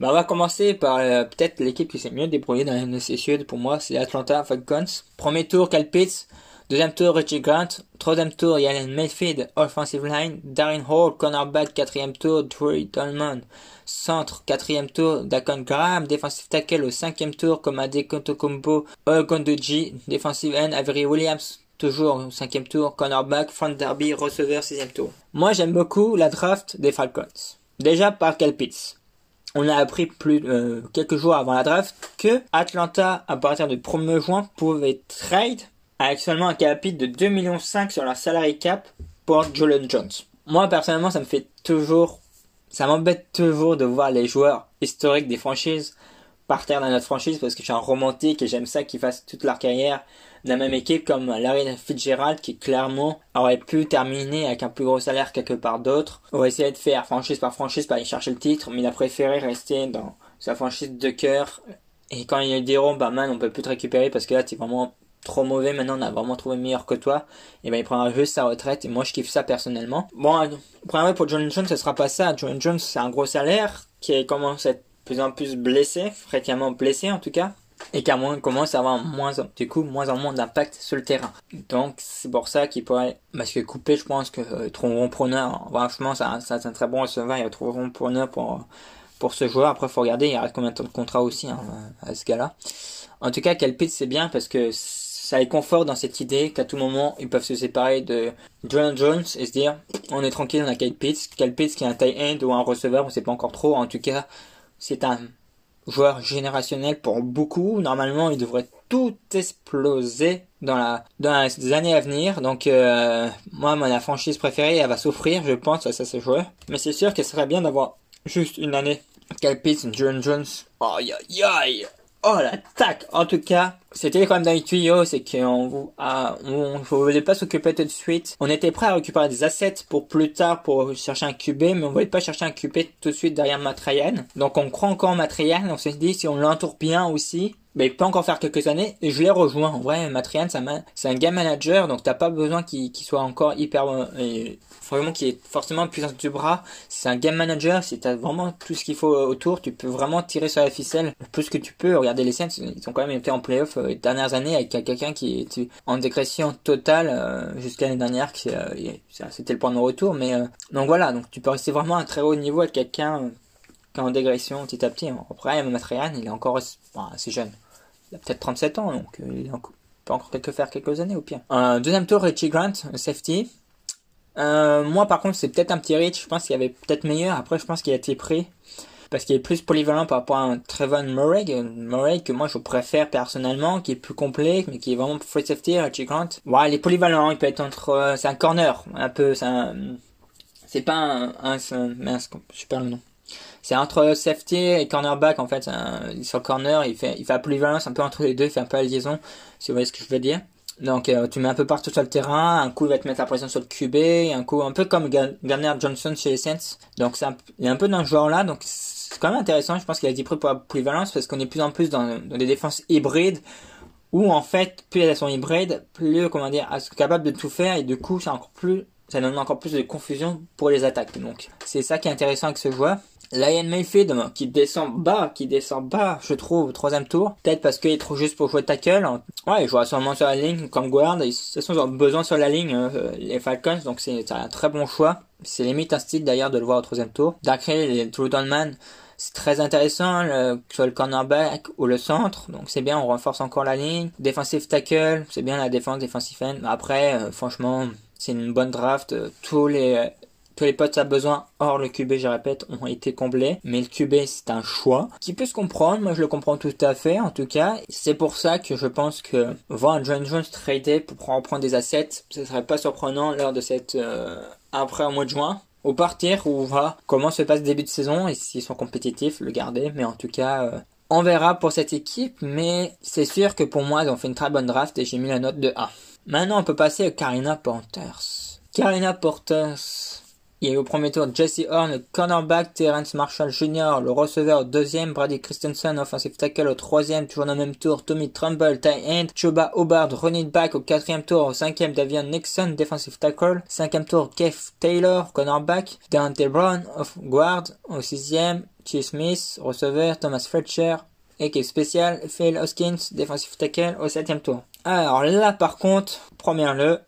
Bah, on va commencer par euh, peut-être l'équipe qui s'est mieux débrouillée dans la NFC Sud. Pour moi, c'est Atlanta Falcons. Premier tour, Cal Pitts. Deuxième tour, Richie Grant. Troisième tour, Yalen Mayfield, offensive line. Darren Hall, cornerback. Quatrième tour, Troy Tolman. Centre, quatrième tour, Dakon Graham. Defensive tackle au cinquième tour, Komade Kotokumbo, Ogondoji. Defensive end, Avery Williams. Toujours au cinquième tour, cornerback. Front Derby, receveur, sixième tour. Moi, j'aime beaucoup la draft des Falcons. Déjà par Cal. On a appris plus euh, quelques jours avant la draft que Atlanta, à partir du 1er juin, pouvait trade avec seulement un cap de 2,5 millions sur leur salary cap pour Jolon Jones. Moi personnellement, ça me fait toujours, ça m'embête toujours de voir les joueurs historiques des franchises partir dans notre franchise parce que je suis un romantique et j'aime ça qu'ils fassent toute leur carrière la même équipe comme Larry Fitzgerald qui clairement aurait pu terminer avec un plus gros salaire quelque part d'autre, aurait essayé de faire franchise par franchise pour aller chercher le titre, mais il a préféré rester dans sa franchise de cœur. Et quand il diront, bah man, on peut plus te récupérer parce que là t'es vraiment trop mauvais, maintenant on a vraiment trouvé meilleur que toi, et ben il prendra juste sa retraite, et moi je kiffe ça personnellement. Bon, premièrement pour John Jones, ce sera pas ça. John Jones, c'est un gros salaire, qui commence à être plus en plus blessé, fréquemment blessé en tout cas et qui commence à avoir moins, du coup, moins en moins d'impact sur le terrain. Donc, c'est pour ça qu'il pourrait, parce que couper, je pense que euh, trouveront preneur, franchement, ça, ça c'est un très bon receveur, ils trouveront preneur pour, pour ce joueur. Après, faut regarder, il reste combien de temps de contrat aussi, hein, à ce gars-là. En tout cas, Calpit, c'est bien parce que ça les conforte dans cette idée qu'à tout moment, ils peuvent se séparer de Jordan Jones et se dire, on est tranquille, on a Calpit, Calpit qui est un tight end ou un receveur, on sait pas encore trop. En tout cas, c'est un joueur générationnel pour beaucoup. Normalement, il devrait tout exploser dans la dans les années à venir. Donc euh, moi, ma franchise préférée, elle va souffrir, je pense, à ce joueur. Mais c'est sûr ce serait bien d'avoir juste une année. Calpitz, John Jones. Aïe aïe aïe. Oh l'attaque En tout cas, c'était quand même dans les tuyaux, c'est qu'on vous, ah, on, voulait pas s'occuper tout de suite. On était prêt à récupérer des assets pour plus tard pour chercher un QB, mais on voulait pas chercher un QB tout de suite derrière Matrayan. Donc on croit encore en Matrayan, on s'est dit si on l'entoure bien aussi, mais il peut encore faire quelques années et je l'ai rejoint. En vrai, Matrian, c'est un game manager, donc t'as pas besoin qu'il soit encore hyper, euh, vraiment qu'il ait forcément puissance du bras. C'est un game manager, si t'as vraiment tout ce qu'il faut autour, tu peux vraiment tirer sur la ficelle le plus que tu peux. Regardez les scènes, ils ont quand même été en playoff euh, les dernières années avec quelqu'un qui est en décrétion totale euh, jusqu'à l'année dernière, c'était le point de retour. Mais donc voilà, donc tu peux rester vraiment à très haut niveau avec quelqu'un en dégression petit à petit. Après, Matrian, il est encore assez jeune. Il a peut-être 37 ans, donc euh, il peut encore quelques, faire quelques années au pire. Un deuxième tour, Richie Grant, safety. Euh, moi, par contre, c'est peut-être un petit Rich. Je pense qu'il y avait peut-être meilleur. Après, je pense qu'il a été pris parce qu'il est plus polyvalent par rapport à un Trevon Murray, Murray que moi je préfère personnellement, qui est plus complet, mais qui est vraiment free safety, Richie Grant. Ouais, il est polyvalent, il peut être entre, euh, c'est un corner, un peu, c'est c'est pas un, un, un le nom c'est entre safety et cornerback en fait. Un, sur corner, il fait, il fait la polyvalence un peu entre les deux, il fait un peu la liaison, si vous voyez ce que je veux dire. Donc euh, tu mets un peu partout sur le terrain, un coup il va te mettre la pression sur le QB, un coup un peu comme Garner Johnson chez les Saints. Donc c'est il est un peu dans ce genre là, donc c'est quand même intéressant, je pense qu'il a dit prêt pour la polyvalence parce qu'on est plus en plus dans, dans des défenses hybrides où en fait plus elles sont hybrides, plus comment dire, elles sont capables de tout faire et du coup c'est encore plus ça donne encore plus de confusion pour les attaques. Donc c'est ça qui est intéressant avec ce joueur. Lion Mayfield qui descend bas, qui descend bas, je trouve, au troisième tour. Peut-être parce qu'il est trop juste pour jouer tackle. Ouais, il jouera sûrement sur la ligne comme guard. Ils ont besoin sur la ligne, euh, les Falcons, donc c'est un très bon choix. C'est limite un style d'ailleurs de le voir au troisième tour. D'après les True Man, c'est très intéressant, le, soit le cornerback ou le centre. Donc c'est bien, on renforce encore la ligne. Defensive tackle, c'est bien la défense, defensive end. Après, euh, franchement, c'est une bonne draft. Tous les tous les potes à besoin, hors le QB, je répète, ont été comblés. Mais le QB, c'est un choix qui peut se comprendre. Moi, je le comprends tout à fait, en tout cas. C'est pour ça que je pense que voir un John Jones trader pour prendre des assets, ce serait pas surprenant lors de cette, euh, après au mois de juin. Ou partir, ou voir comment se passe le début de saison, et s'ils sont compétitifs, le garder. Mais en tout cas, euh, on verra pour cette équipe, mais c'est sûr que pour moi, ils ont fait une très bonne draft et j'ai mis la note de 1. Maintenant, on peut passer à Karina Panthers. Karina Panthers, il y a eu au premier tour Jesse Horn, cornerback, Terrence Marshall Jr., le receveur au deuxième, Brady Christensen, offensive tackle au troisième, toujours dans le même tour, Tommy Trumbull, tight end, Chuba Hobart, running back au quatrième tour, au cinquième, Davion Nixon, defensive tackle, cinquième tour, Keith Taylor, cornerback, Dante Brown, off guard, au sixième, Chase Smith, receveur, Thomas Fletcher, équipe spéciale, Phil Hoskins, defensive tackle, au septième tour. Alors là, par contre, première le,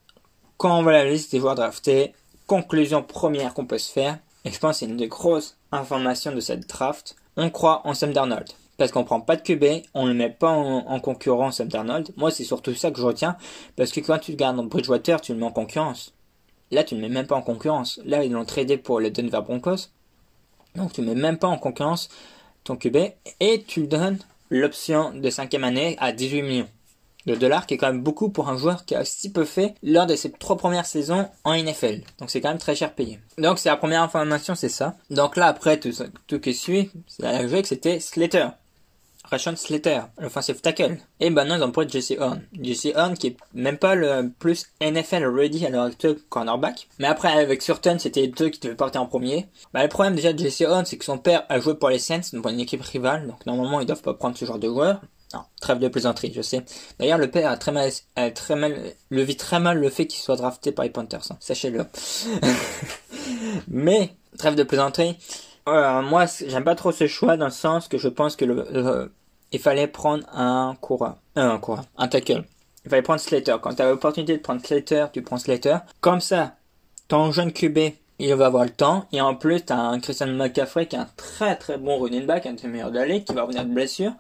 quand on voit la liste des joueurs draftés, conclusion première qu'on peut se faire, et je pense que c'est une des grosses informations de cette draft, on croit en Sam Darnold. Parce qu'on prend pas de QB, on le met pas en, concurrence Sam Darnold. Moi, c'est surtout ça que je retiens. Parce que quand tu le gardes en Bridgewater, tu le mets en concurrence. Là, tu ne le mets même pas en concurrence. Là, ils l'ont tradé pour le Denver Broncos. Donc tu mets même pas en concurrence ton QB et tu donnes l'option de cinquième année à 18 millions de dollars, qui est quand même beaucoup pour un joueur qui a si peu fait lors de ses trois premières saisons en NFL. Donc c'est quand même très cher payé. Donc c'est la première information, c'est ça. Donc là après tout, tout qui suit, c'est la joué que c'était Slater. Rashawn Slater, l'offensive tackle. Et maintenant, ils ont pris Jesse Horn. Jesse Horn qui est même pas le plus NFL ready à l'heure actuelle cornerback. Mais après, avec Surton, c'était deux qui devaient partir en premier. Bah, le problème déjà de Jesse Horn, c'est que son père a joué pour les Saints, donc pour une équipe rivale. Donc normalement, ils doivent pas prendre ce genre de joueur. Trêve de plaisanterie, je sais. D'ailleurs, le père a très mal, a très mal, le vit très mal le fait qu'il soit drafté par les Panthers. Hein. Sachez-le. Mais, trêve de plaisanterie. Euh, moi, j'aime pas trop ce choix dans le sens que je pense que le il fallait prendre un coureur. Euh, un coureur. Un tackle. Il fallait prendre Slater. Quand tu as l'opportunité de prendre Slater, tu prends Slater. Comme ça, ton jeune QB, il va avoir le temps. Et en plus, tu as un Christian McCaffrey qui est un très très bon running back, un des meilleurs de qui va revenir de blessure,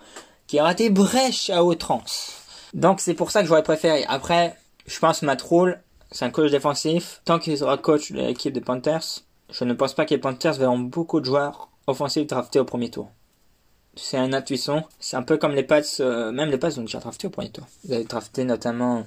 qui a raté brèche à outrance. Donc c'est pour ça que j'aurais préféré. Après, je pense Matt Rule, c'est un coach défensif. Tant qu'il sera coach de l'équipe des Panthers, je ne pense pas que les Panthers verront beaucoup de joueurs offensifs draftés au premier tour c'est un intuition. C'est un peu comme les Pats, euh, même les Pats ont déjà drafté au premier tour. Ils avaient drafté notamment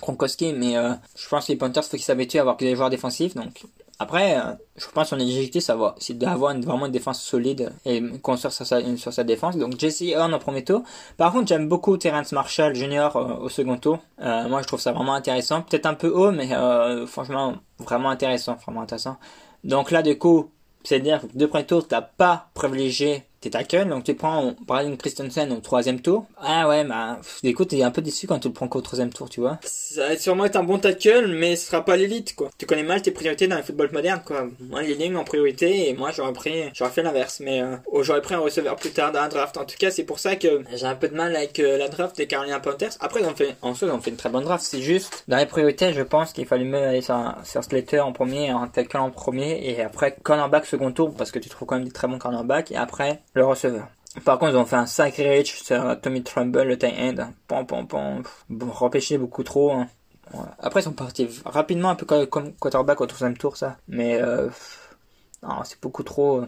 Kronkowski, mais euh, je pense que les Panthers, faut qu'ils s'habituent à avoir que des joueurs défensifs. Donc après, euh, je pense son objectif, ça va, c'est d'avoir une, vraiment une défense solide et construire sur sa, sur sa défense. Donc Jesse Horn au premier tour. Par contre, j'aime beaucoup Terrence Marshall Jr. au second tour. moi, je trouve ça vraiment intéressant. Peut-être un peu haut, mais franchement, vraiment intéressant, vraiment intéressant. Donc là, du coup, c'est-à-dire que deux premiers tours, t'as pas privilégié tes tackles, donc tu prends, exemple, Christensen au troisième tour. Ah ouais, bah, écoute, t'es un peu déçu quand tu le prends qu'au troisième tour, tu vois. Ça va sûrement être un bon tackle, mais ce sera pas l'élite, quoi. Tu connais mal tes priorités dans le football moderne, quoi. Moi, lignes en priorité, et moi, j'aurais pris, j'aurais fait l'inverse, mais, euh, j'aurais pris un receveur plus tard dans la draft. En tout cas, c'est pour ça que j'ai un peu de mal avec euh, la draft des Carolina Panthers. Après, ont fait, en soi, ont fait une très bonne draft. C'est juste, dans les priorités, je pense qu'il fallait mieux aller sur, sur Slater en premier, un tackle en premier, et après, cornerback second tour, parce que tu trouves quand même des très bons cornerbacks, et après, le receveur. Par contre, ils ont fait un sacré reach sur Tommy Trumbull, le tight end. Pom, pom, pom. Bon, repêché beaucoup trop. Hein. Après, ils sont partis rapidement, un peu comme quarterback au troisième tour, ça. Mais, euh, c'est beaucoup trop.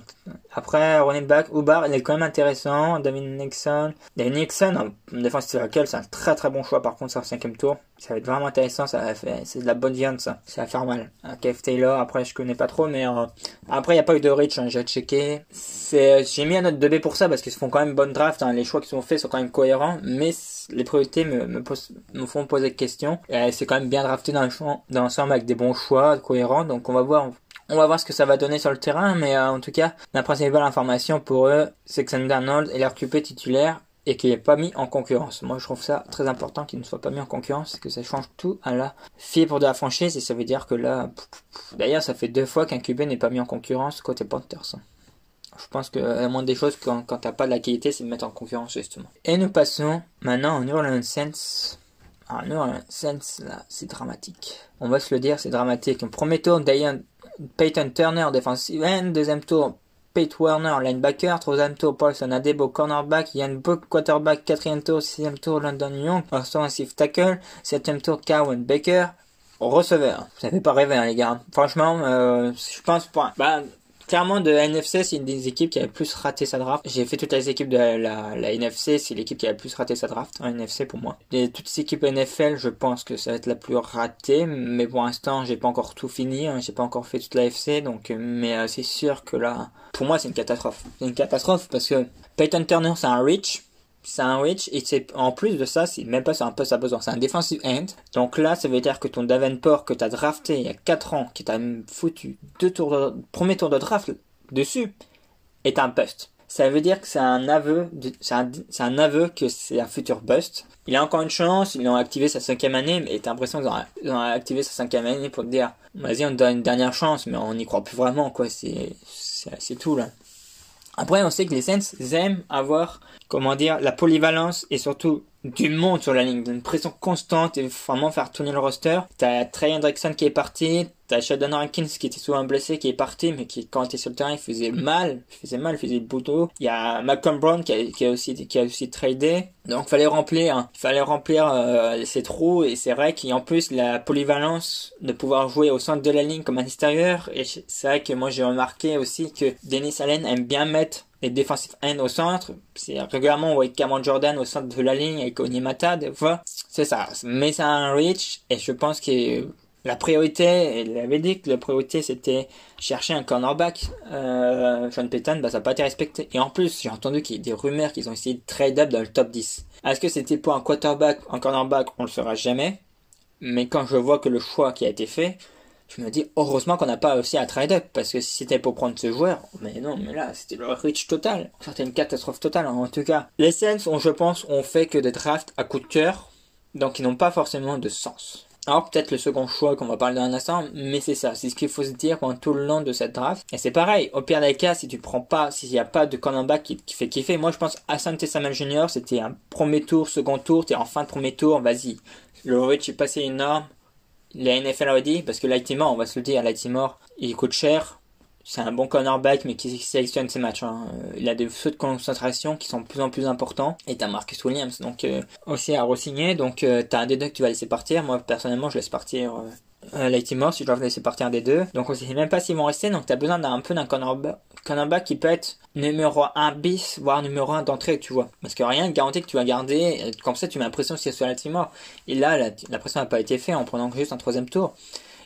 Après, running back, Ubar, il est quand même intéressant. David Nixon. David Nixon, en défense c'est un très très bon choix par contre, sur le cinquième tour. Ça va être vraiment intéressant, ça va faire, c'est de la bonne viande ça. Ça va faire mal. Kev Taylor, après je connais pas trop, mais euh, après il n'y a pas eu de reach, hein, j'ai checké. C'est, j'ai mis un note 2B pour ça parce qu'ils se font quand même bonne draft, hein. les choix qui sont faits sont quand même cohérents, mais les priorités me, me, font poser des questions. Et c'est quand même bien drafté dans l'ensemble avec des bons choix cohérents, donc on va voir on va voir ce que ça va donner sur le terrain, mais euh, en tout cas, la principale information pour eux, c'est que Sam Darnold est leur QP titulaire et qu'il n'est pas mis en concurrence. Moi, je trouve ça très important qu'il ne soit pas mis en concurrence, que ça change tout à la fibre de la franchise, et ça veut dire que là, d'ailleurs, ça fait deux fois qu'un QB n'est pas mis en concurrence côté Panthers. Je pense que la moindre des choses, quand, quand t'as pas de la qualité, c'est de mettre en concurrence, justement. Et nous passons maintenant au New Orleans Saints. Alors, New Orleans Saints, là, c'est dramatique. On va se le dire, c'est dramatique. Un premier tour, Diane Peyton Turner, defensive end. Deuxième tour, Peyton Warner, linebacker. Troisième tour, Paulson Adebo, cornerback. Yann Book, quarterback. Quatrième tour, sixième tour, London Young, offensive tackle. Septième tour, Cowan Baker. Receveur. Ça fait pas rêver, hein, les gars. Franchement, euh, je pense pas. Bah, clairement de NFC c'est une des équipes qui a le plus raté sa draft. J'ai fait toutes les équipes de la, NFC c'est l'équipe qui a le plus raté sa draft en NFC pour moi. Et toutes les équipes NFL je pense que ça va être la plus ratée mais pour l'instant j'ai pas encore tout fini hein, j'ai pas encore fait toute la FC donc mais euh, c'est sûr que là pour moi c'est une catastrophe. C'est une catastrophe parce que Peyton Turner c'est un reach reach et c'est en plus de ça c'est même pas c'est un peu sa besoin c'est un defensive end. Donc là ça veut dire que ton Davenport que t'as drafté il y a 4 ans qui t'a foutu deux tours de, premier tour de draft dessus est un bust. Ça veut dire que c'est un aveu c'est un, un, aveu que c'est un futur bust. Il a encore une chance ils ont activé sa cinquième année mais t'as l'impression qu'ils ont, ont, activé sa cinquième année pour te dire vas-y on te donne une dernière chance mais on n'y croit plus vraiment quoi c'est c'est tout là après, on sait que les Saints aiment avoir, comment dire, la polyvalence et surtout du monde sur la ligne, une pression constante et vraiment faire tourner le roster. T'as Trey Hendrickson qui est parti, t'as Sheldon Rankins qui était souvent blessé, qui est parti, mais qui, quand il était sur le terrain, il faisait mal, il faisait mal, il faisait le boulot. Il y a Malcolm Brown qui a, qui a aussi, qui a aussi tradé. Donc, fallait remplir, hein. fallait remplir euh, ces trous, et c'est vrai qu'il y a en plus la polyvalence de pouvoir jouer au centre de la ligne comme à l'extérieur, et c'est vrai que moi j'ai remarqué aussi que Dennis Allen aime bien mettre les defensive end au centre. C'est régulièrement avec Cameron Jordan au centre de la ligne avec Onimata des fois. C'est ça. Mais c'est un reach et je pense que la priorité, il avait dit que la priorité c'était chercher un cornerback. Euh, Sean Payton, bah ça n'a pas été respecté. Et en plus, j'ai entendu qu'il y a des rumeurs qu'ils ont essayé de trade up dans le top 10. Est-ce que c'était pour un quarterback, un cornerback? On le saura jamais. Mais quand je vois que le choix qui a été fait, je me dis heureusement qu'on n'a pas aussi à trade up parce que si c'était pour prendre ce joueur, mais non, mais là c'était le reach total, c'était une catastrophe totale en tout cas. Les Saints je pense, ont fait que des drafts à coup de cœur, donc ils n'ont pas forcément de sens. Alors peut-être le second choix qu'on va parler dans un instant, mais c'est ça, c'est ce qu'il faut se dire pendant tout le long de cette draft. Et c'est pareil, au pire des cas, si tu prends pas, s'il n'y a pas de cornerback qui, qui fait kiffer, moi je pense Asante Samuel Jr. c'était un premier tour, second tour, t'es en fin de premier tour, vas-y. Le reach est passé énorme, la NFL a dit, parce que Lightimore, on va se le dire, Lightimore, il coûte cher. C'est un bon cornerback, mais qui sélectionne ses matchs. Hein. Il a des feux de concentration qui sont de plus en plus importants. Et t'as Marcus Williams, donc euh, aussi à re-signer. Donc euh, t'as un des deux que tu vas laisser partir. Moi, personnellement, je laisse partir euh, euh, Lightimore si je dois laisser partir des deux. Donc on sait même pas s'ils vont rester. Donc t'as besoin d'un peu d'un cornerback, qui peut être numéro 1 bis, voire numéro 1 d'entrée, tu vois. Parce que rien ne garantit que tu vas garder, comme ça tu mets l'impression que c'est sur la Timor. Et là, la, la pression n'a pas été faite en prenant juste un troisième tour.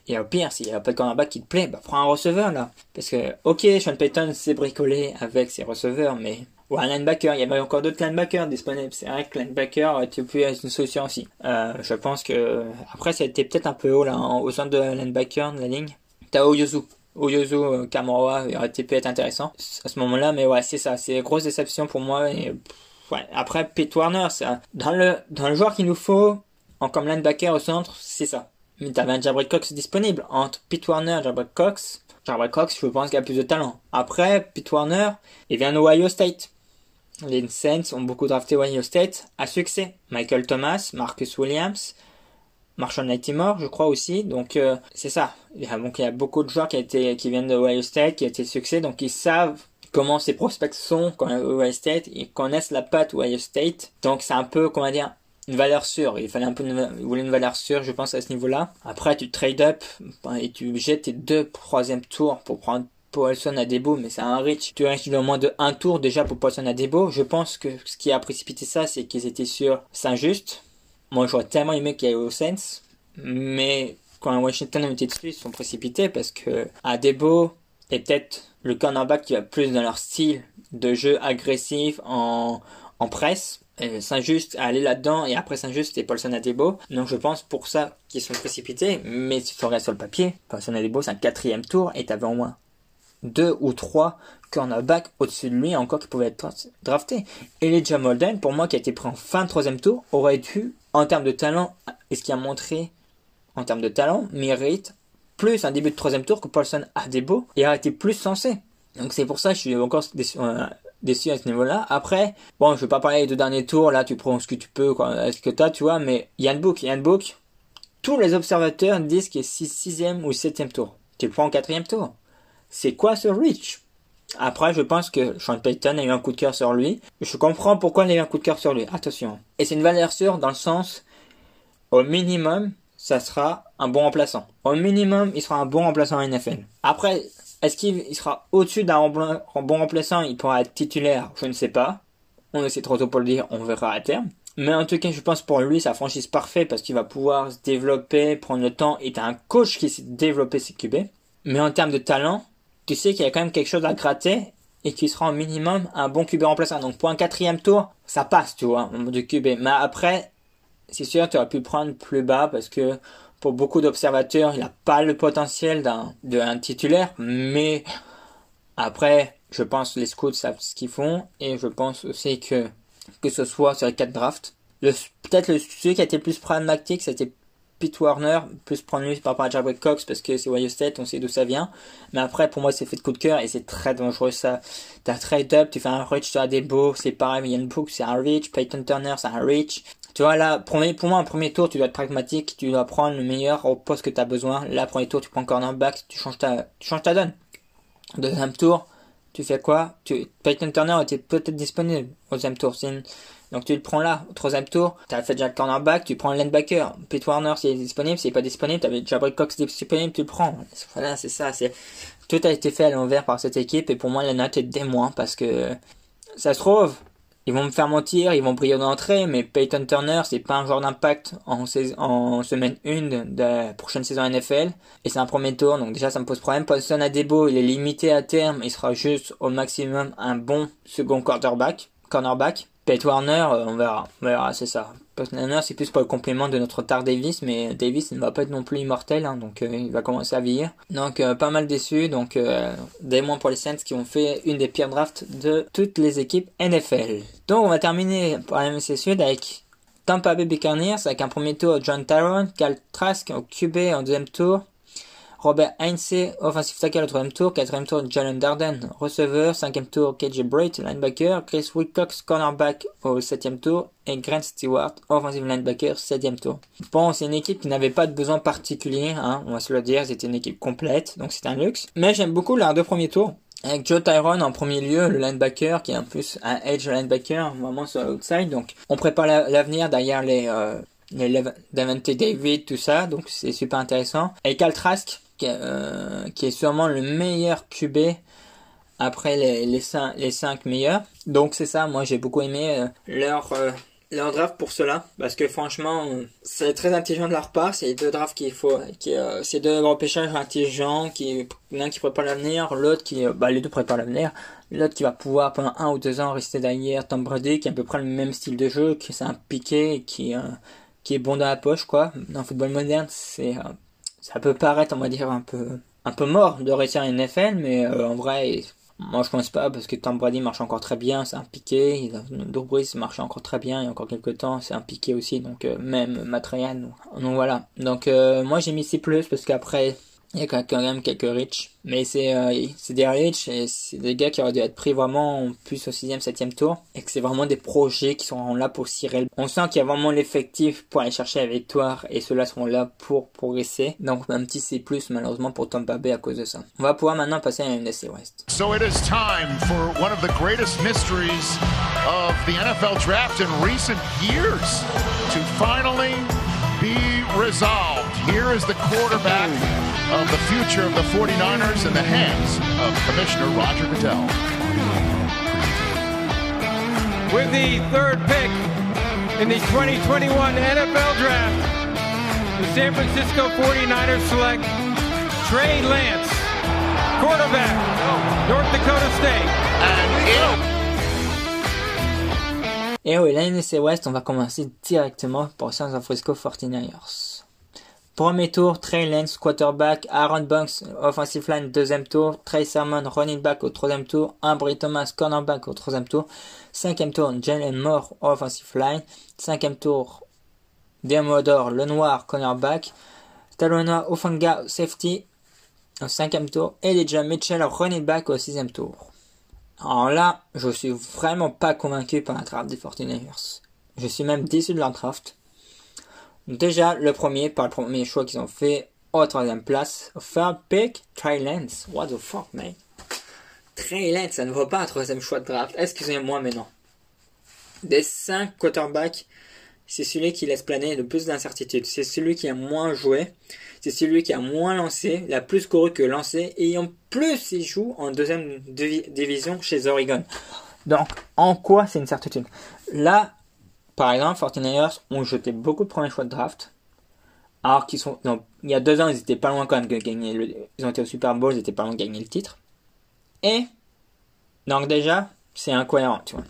Et au pire, s'il n'y a pas de cornerback qui te plaît, bah prends un receveur là. Parce que, ok, Sean Payton s'est bricolé avec ses receveurs, mais ou un linebacker. Il y avait encore d'autres linebackers disponibles. C'est vrai que linebacker, tu peux être une solution aussi. Euh, je pense que après, ça a été peut-être un peu haut là, au centre de linebacker de la ligne. T'as Oyozu. Oyozu euh, Kamara aurait pu être intéressant à ce moment-là, mais ouais, c'est ça. C'est grosse déception pour moi. Ouais. Après, Pete Warner, ça, dans le, dans le joueur qu'il nous faut, en comme linebacker au centre, c'est ça. Mais t'avais un Jabril Cox disponible. Entre Pete Warner et Jabril Cox, Jabril Cox, je pense qu'il a plus de talent. Après, Pete Warner, il vient d'Ohio State. Les Saints ont beaucoup drafté Ohio State à succès. Michael Thomas, Marcus Williams, Marshall Nightimore, je crois aussi. Donc euh, c'est ça. Il y, a, donc, il y a beaucoup de joueurs qui, qui viennent de Ohio State, qui ont été succès, donc ils savent comment ces prospects sont quand Ohio State, ils connaissent la patte Ohio State. Donc c'est un peu, comment dire, une valeur sûre. Il fallait un peu une, il voulait une valeur sûre, je pense, à ce niveau-là. Après, tu trade up et tu jettes tes deux troisième tours pour prendre Paulson à Debo, mais c'est un reach. Tu au moins de un tour déjà pour Paulson à Debo. Je pense que ce qui a précipité ça, c'est qu'ils étaient sur Saint-Just. Moi, j'aurais tellement aimé qu'il y ait au Saints. Mais quand Washington a été dessus, ils sont précipités parce que Adebo est peut-être le cornerback qui va plus dans leur style de jeu agressif en, en presse. Saint-Just aller là-dedans et après Saint-Just c'était Paulson Adebo. Donc je pense pour ça qu'ils sont précipités. Mais si tu sur le papier, Paulson Adebo c'est un quatrième tour et t'avais au moins deux ou trois cornerbacks au-dessus de lui encore qui pouvaient être draftés. Elijah Molden, pour moi qui a été pris en fin de troisième tour, aurait dû, en termes de talent, et ce qui a montré en termes de talent, mérite plus un début de troisième tour que Paulson Adebo et a été plus sensé. Donc c'est pour ça que je suis encore déçu, euh, à ce niveau-là. Après, bon, je vais pas parler des deux derniers tours, là tu prends ce que tu peux, ce que t'as, tu vois, mais Yann Book, Yann Book, tous les observateurs disent qu'il est 6 sixième ou septième tour. Tu le prends en quatrième tour. C'est quoi ce reach? Après, je pense que Sean Payton a eu un coup de cœur sur lui. Je comprends pourquoi il a eu un coup de cœur sur lui. Attention. Et c'est une valeur sûre dans le sens, au minimum, ça sera un bon remplaçant. Au minimum, il sera un bon remplaçant en NFL. Après, est-ce qu'il sera au-dessus d'un bon remplaçant Il pourra être titulaire? Je ne sais pas. On essaie trop tôt pour le dire, on verra à terme. Mais en tout cas, je pense pour lui, sa franchise parfait parce qu'il va pouvoir se développer, prendre le temps. Et t'as un coach qui s'est développé ses QB. Mais en termes de talent, tu sais qu'il y a quand même quelque chose à gratter et qu'il sera au minimum un bon QB remplaçant. Donc pour un quatrième tour, ça passe, tu vois, de QB. Mais après, c'est sûr, tu aurais pu prendre plus bas parce que pour beaucoup d'observateurs, il n'a pas le potentiel d'un titulaire. Mais après, je pense que les scouts savent ce qu'ils font et je pense aussi que que ce soit sur les quatre drafts, peut-être le celui qui a été plus pragmatique, c'était Pete Warner, plus prendre lui par rapport à Jared Cox parce que c'est Ohio State, on sait d'où ça vient. Mais après, pour moi, c'est fait de coup de cœur et c'est très dangereux ça. T'as trade up, tu fais un reach, des beaux, c'est pareil, Yann Book, c'est un reach, Peyton Turner, c'est un reach. Tu vois, là, premier, pour moi, un premier tour, tu dois être pragmatique, tu dois prendre le meilleur au poste que tu as besoin. Là, premier tour, tu prends cornerback, tu changes ta, tu changes ta donne. Deuxième tour, tu fais quoi? Tu, Peyton Turner était peut-être disponible au deuxième tour. Donc tu le prends là, au troisième tour, tu as fait déjà le cornerback, tu prends le linebacker. Pete Warner, s'il est disponible, s'il n'est pas disponible, tu avais déjà Cox disponible, tu le prends. Voilà, c'est ça. Tout a été fait à l'envers par cette équipe, et pour moi, la note est des moins, parce que ça se trouve, ils vont me faire mentir, ils vont briller d'entrée, mais Peyton Turner, c'est pas un joueur d'impact en, en, semaine 1 de, la prochaine saison NFL. Et c'est un premier tour, donc déjà ça me pose problème. Paulson Adebo, il est limité à terme, il sera juste au maximum un bon second quarterback, cornerback. Pete Warner, euh, on verra, c'est ça. Pete Warner, c'est plus pour le complément de notre Tar Davis, mais Davis ne va pas être non plus immortel, hein, donc euh, il va commencer à vieillir. Donc euh, pas mal déçu, donc des moins pour les Saints qui ont fait une des pires drafts de toutes les équipes NFL. Donc on va terminer par la MSC Sud avec Tampa Bay Buccaneers avec un premier tour John Tyrone, Cal Trask au QB en deuxième tour, Robert Heinze, offensive tackle au troisième tour. Quatrième tour, Jalen Darden, receveur. Cinquième tour, KJ Bright, linebacker. Chris Wilcox, cornerback au septième tour. Et Grant Stewart, offensive linebacker, septième tour. Bon, c'est une équipe qui n'avait pas de besoin particulier, hein, on va se le dire. C'était une équipe complète, donc c'est un luxe. Mais j'aime beaucoup leurs deux premiers tours. Avec Joe Tyrone en premier lieu, le linebacker, qui est en plus un edge linebacker, vraiment sur l'outside. Donc, on prépare l'avenir derrière les, euh, les Davante David, tout ça. Donc, c'est super intéressant. Et Cal Trask, euh, qui est sûrement le meilleur QB après les, les, 5, les meilleurs. Donc c'est ça, moi j'ai beaucoup aimé euh, leur, euh, leur draft pour cela. Parce que franchement, c'est très intelligent de leur part. C'est deux drafts qu'il faut. Qui, c'est deux repêchages intelligents. Qui, l'un qui prépare l'avenir, l'autre qui. Bah les deux préparent l'avenir. L'autre qui va pouvoir pendant un ou deux ans rester derrière Tom Brady, qui a à peu près le même style de jeu, qui c'est un piqué, qui, qui est bon dans la poche, quoi. Dans le football moderne, c'est ça peut paraître, on va dire, un peu, un peu mort de réussir une NFL, mais euh, en vrai, moi je pense pas parce que Tom Brady marche encore très bien, c'est un piqué, Drew Brees marche encore très bien, il encore quelques temps, c'est un piqué aussi, donc euh, même matériel, donc, voilà. Donc euh, moi j'ai mis C+, parce qu'après, il y a quand même quelques rich. Mais c'est euh, c'est des rich et c'est des gars qui auraient dû être pris vraiment plus au 6 septième tour. Et que c'est vraiment des projets qui sont là pour cirer. On sent qu'il y a vraiment l'effectif pour aller chercher la victoire. Et ceux-là seront là pour progresser. Donc un petit C+, malheureusement pour Tom Bay à cause de ça. On va pouvoir maintenant passer à la NFC West. So it is time for one of the greatest mysteries of the NFL draft in recent years to finally be resolved. Here is the quarterback of the future of the 49ers in the hands of Commissioner Roger Goodell. With the third pick in the 2021 NFL Draft, the San Francisco 49ers select Trey Lance, quarterback, North Dakota State. And Et eh oui, la NFC West, on va commencer directement pour San Francisco 49ers. Premier tour, Trey Lance, quarterback, Aaron Banks, offensive line, deuxième tour, Trey Sermon, running back au troisième tour, Ambry Thomas, cornerback au troisième tour, cinquième tour, Jalen Moore, offensive line, cinquième tour, Demodor, le noir, cornerback, Talona Ofanga, safety, au cinquième tour, et Elijah Mitchell, running back au sixième tour. Alors là, je suis vraiment pas convaincu par la draft des 49ers. Je suis même déçu de leur draft. Déjà, le premier, par le premier choix qu'ils ont fait, au troisième place, third pick, Trey. What the fuck, mate? Trey ça ne vaut pas un troisième choix de draft. Excusez-moi, mais non. Des cinq quarterbacks, c'est celui qui laisse planer le plus d'incertitudes. C'est celui qui a moins joué. C'est celui qui a moins lancé, la plus couru que lancé. Et en plus, il joue en deuxième division chez Oregon. Donc, en quoi c'est une certitude? Là, par exemple, 49ers ont jeté beaucoup de premiers choix de draft. Alors qu'ils sont. Non, il y a deux ans, ils étaient pas loin quand même de gagner. Le, ils ont été au Super Bowl, ils étaient pas loin de gagner le titre. Et. Donc, déjà, c'est incohérent, tu vois.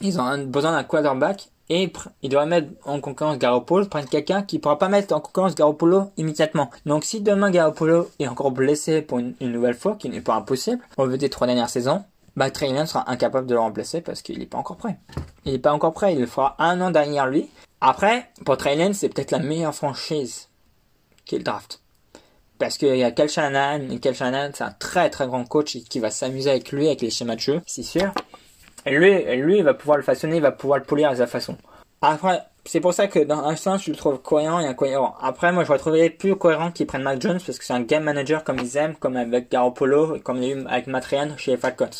Ils ont besoin d'un quarterback et il doit mettre en concurrence Garoppolo, prendre quelqu'un qui pourra pas mettre en concurrence Garoppolo immédiatement. Donc si demain Garoppolo est encore blessé pour une, nouvelle fois, qui n'est pas impossible, au vu des trois dernières saisons, bah Trey sera incapable de le remplacer parce qu'il n'est pas encore prêt. Il n'est pas encore prêt, il fera un an derrière lui. Après, pour Trey c'est peut-être la meilleure franchise qu'il draft. Parce qu'il y a Kel Shanahan, et Kel Shanahan, c'est un très très grand coach qui va s'amuser avec lui, avec les schémas de jeu, c'est sûr. Et lui, lui, il va pouvoir le façonner, il va pouvoir le polir à sa façon. Après, c'est pour ça que dans un sens, je le trouve cohérent et incohérent. Après, moi, je trouver plus cohérent qu'ils prennent Mac Jones parce que c'est un game manager comme ils aiment, comme avec Garoppolo comme il y a eu avec Matt Ryan chez les Falcons.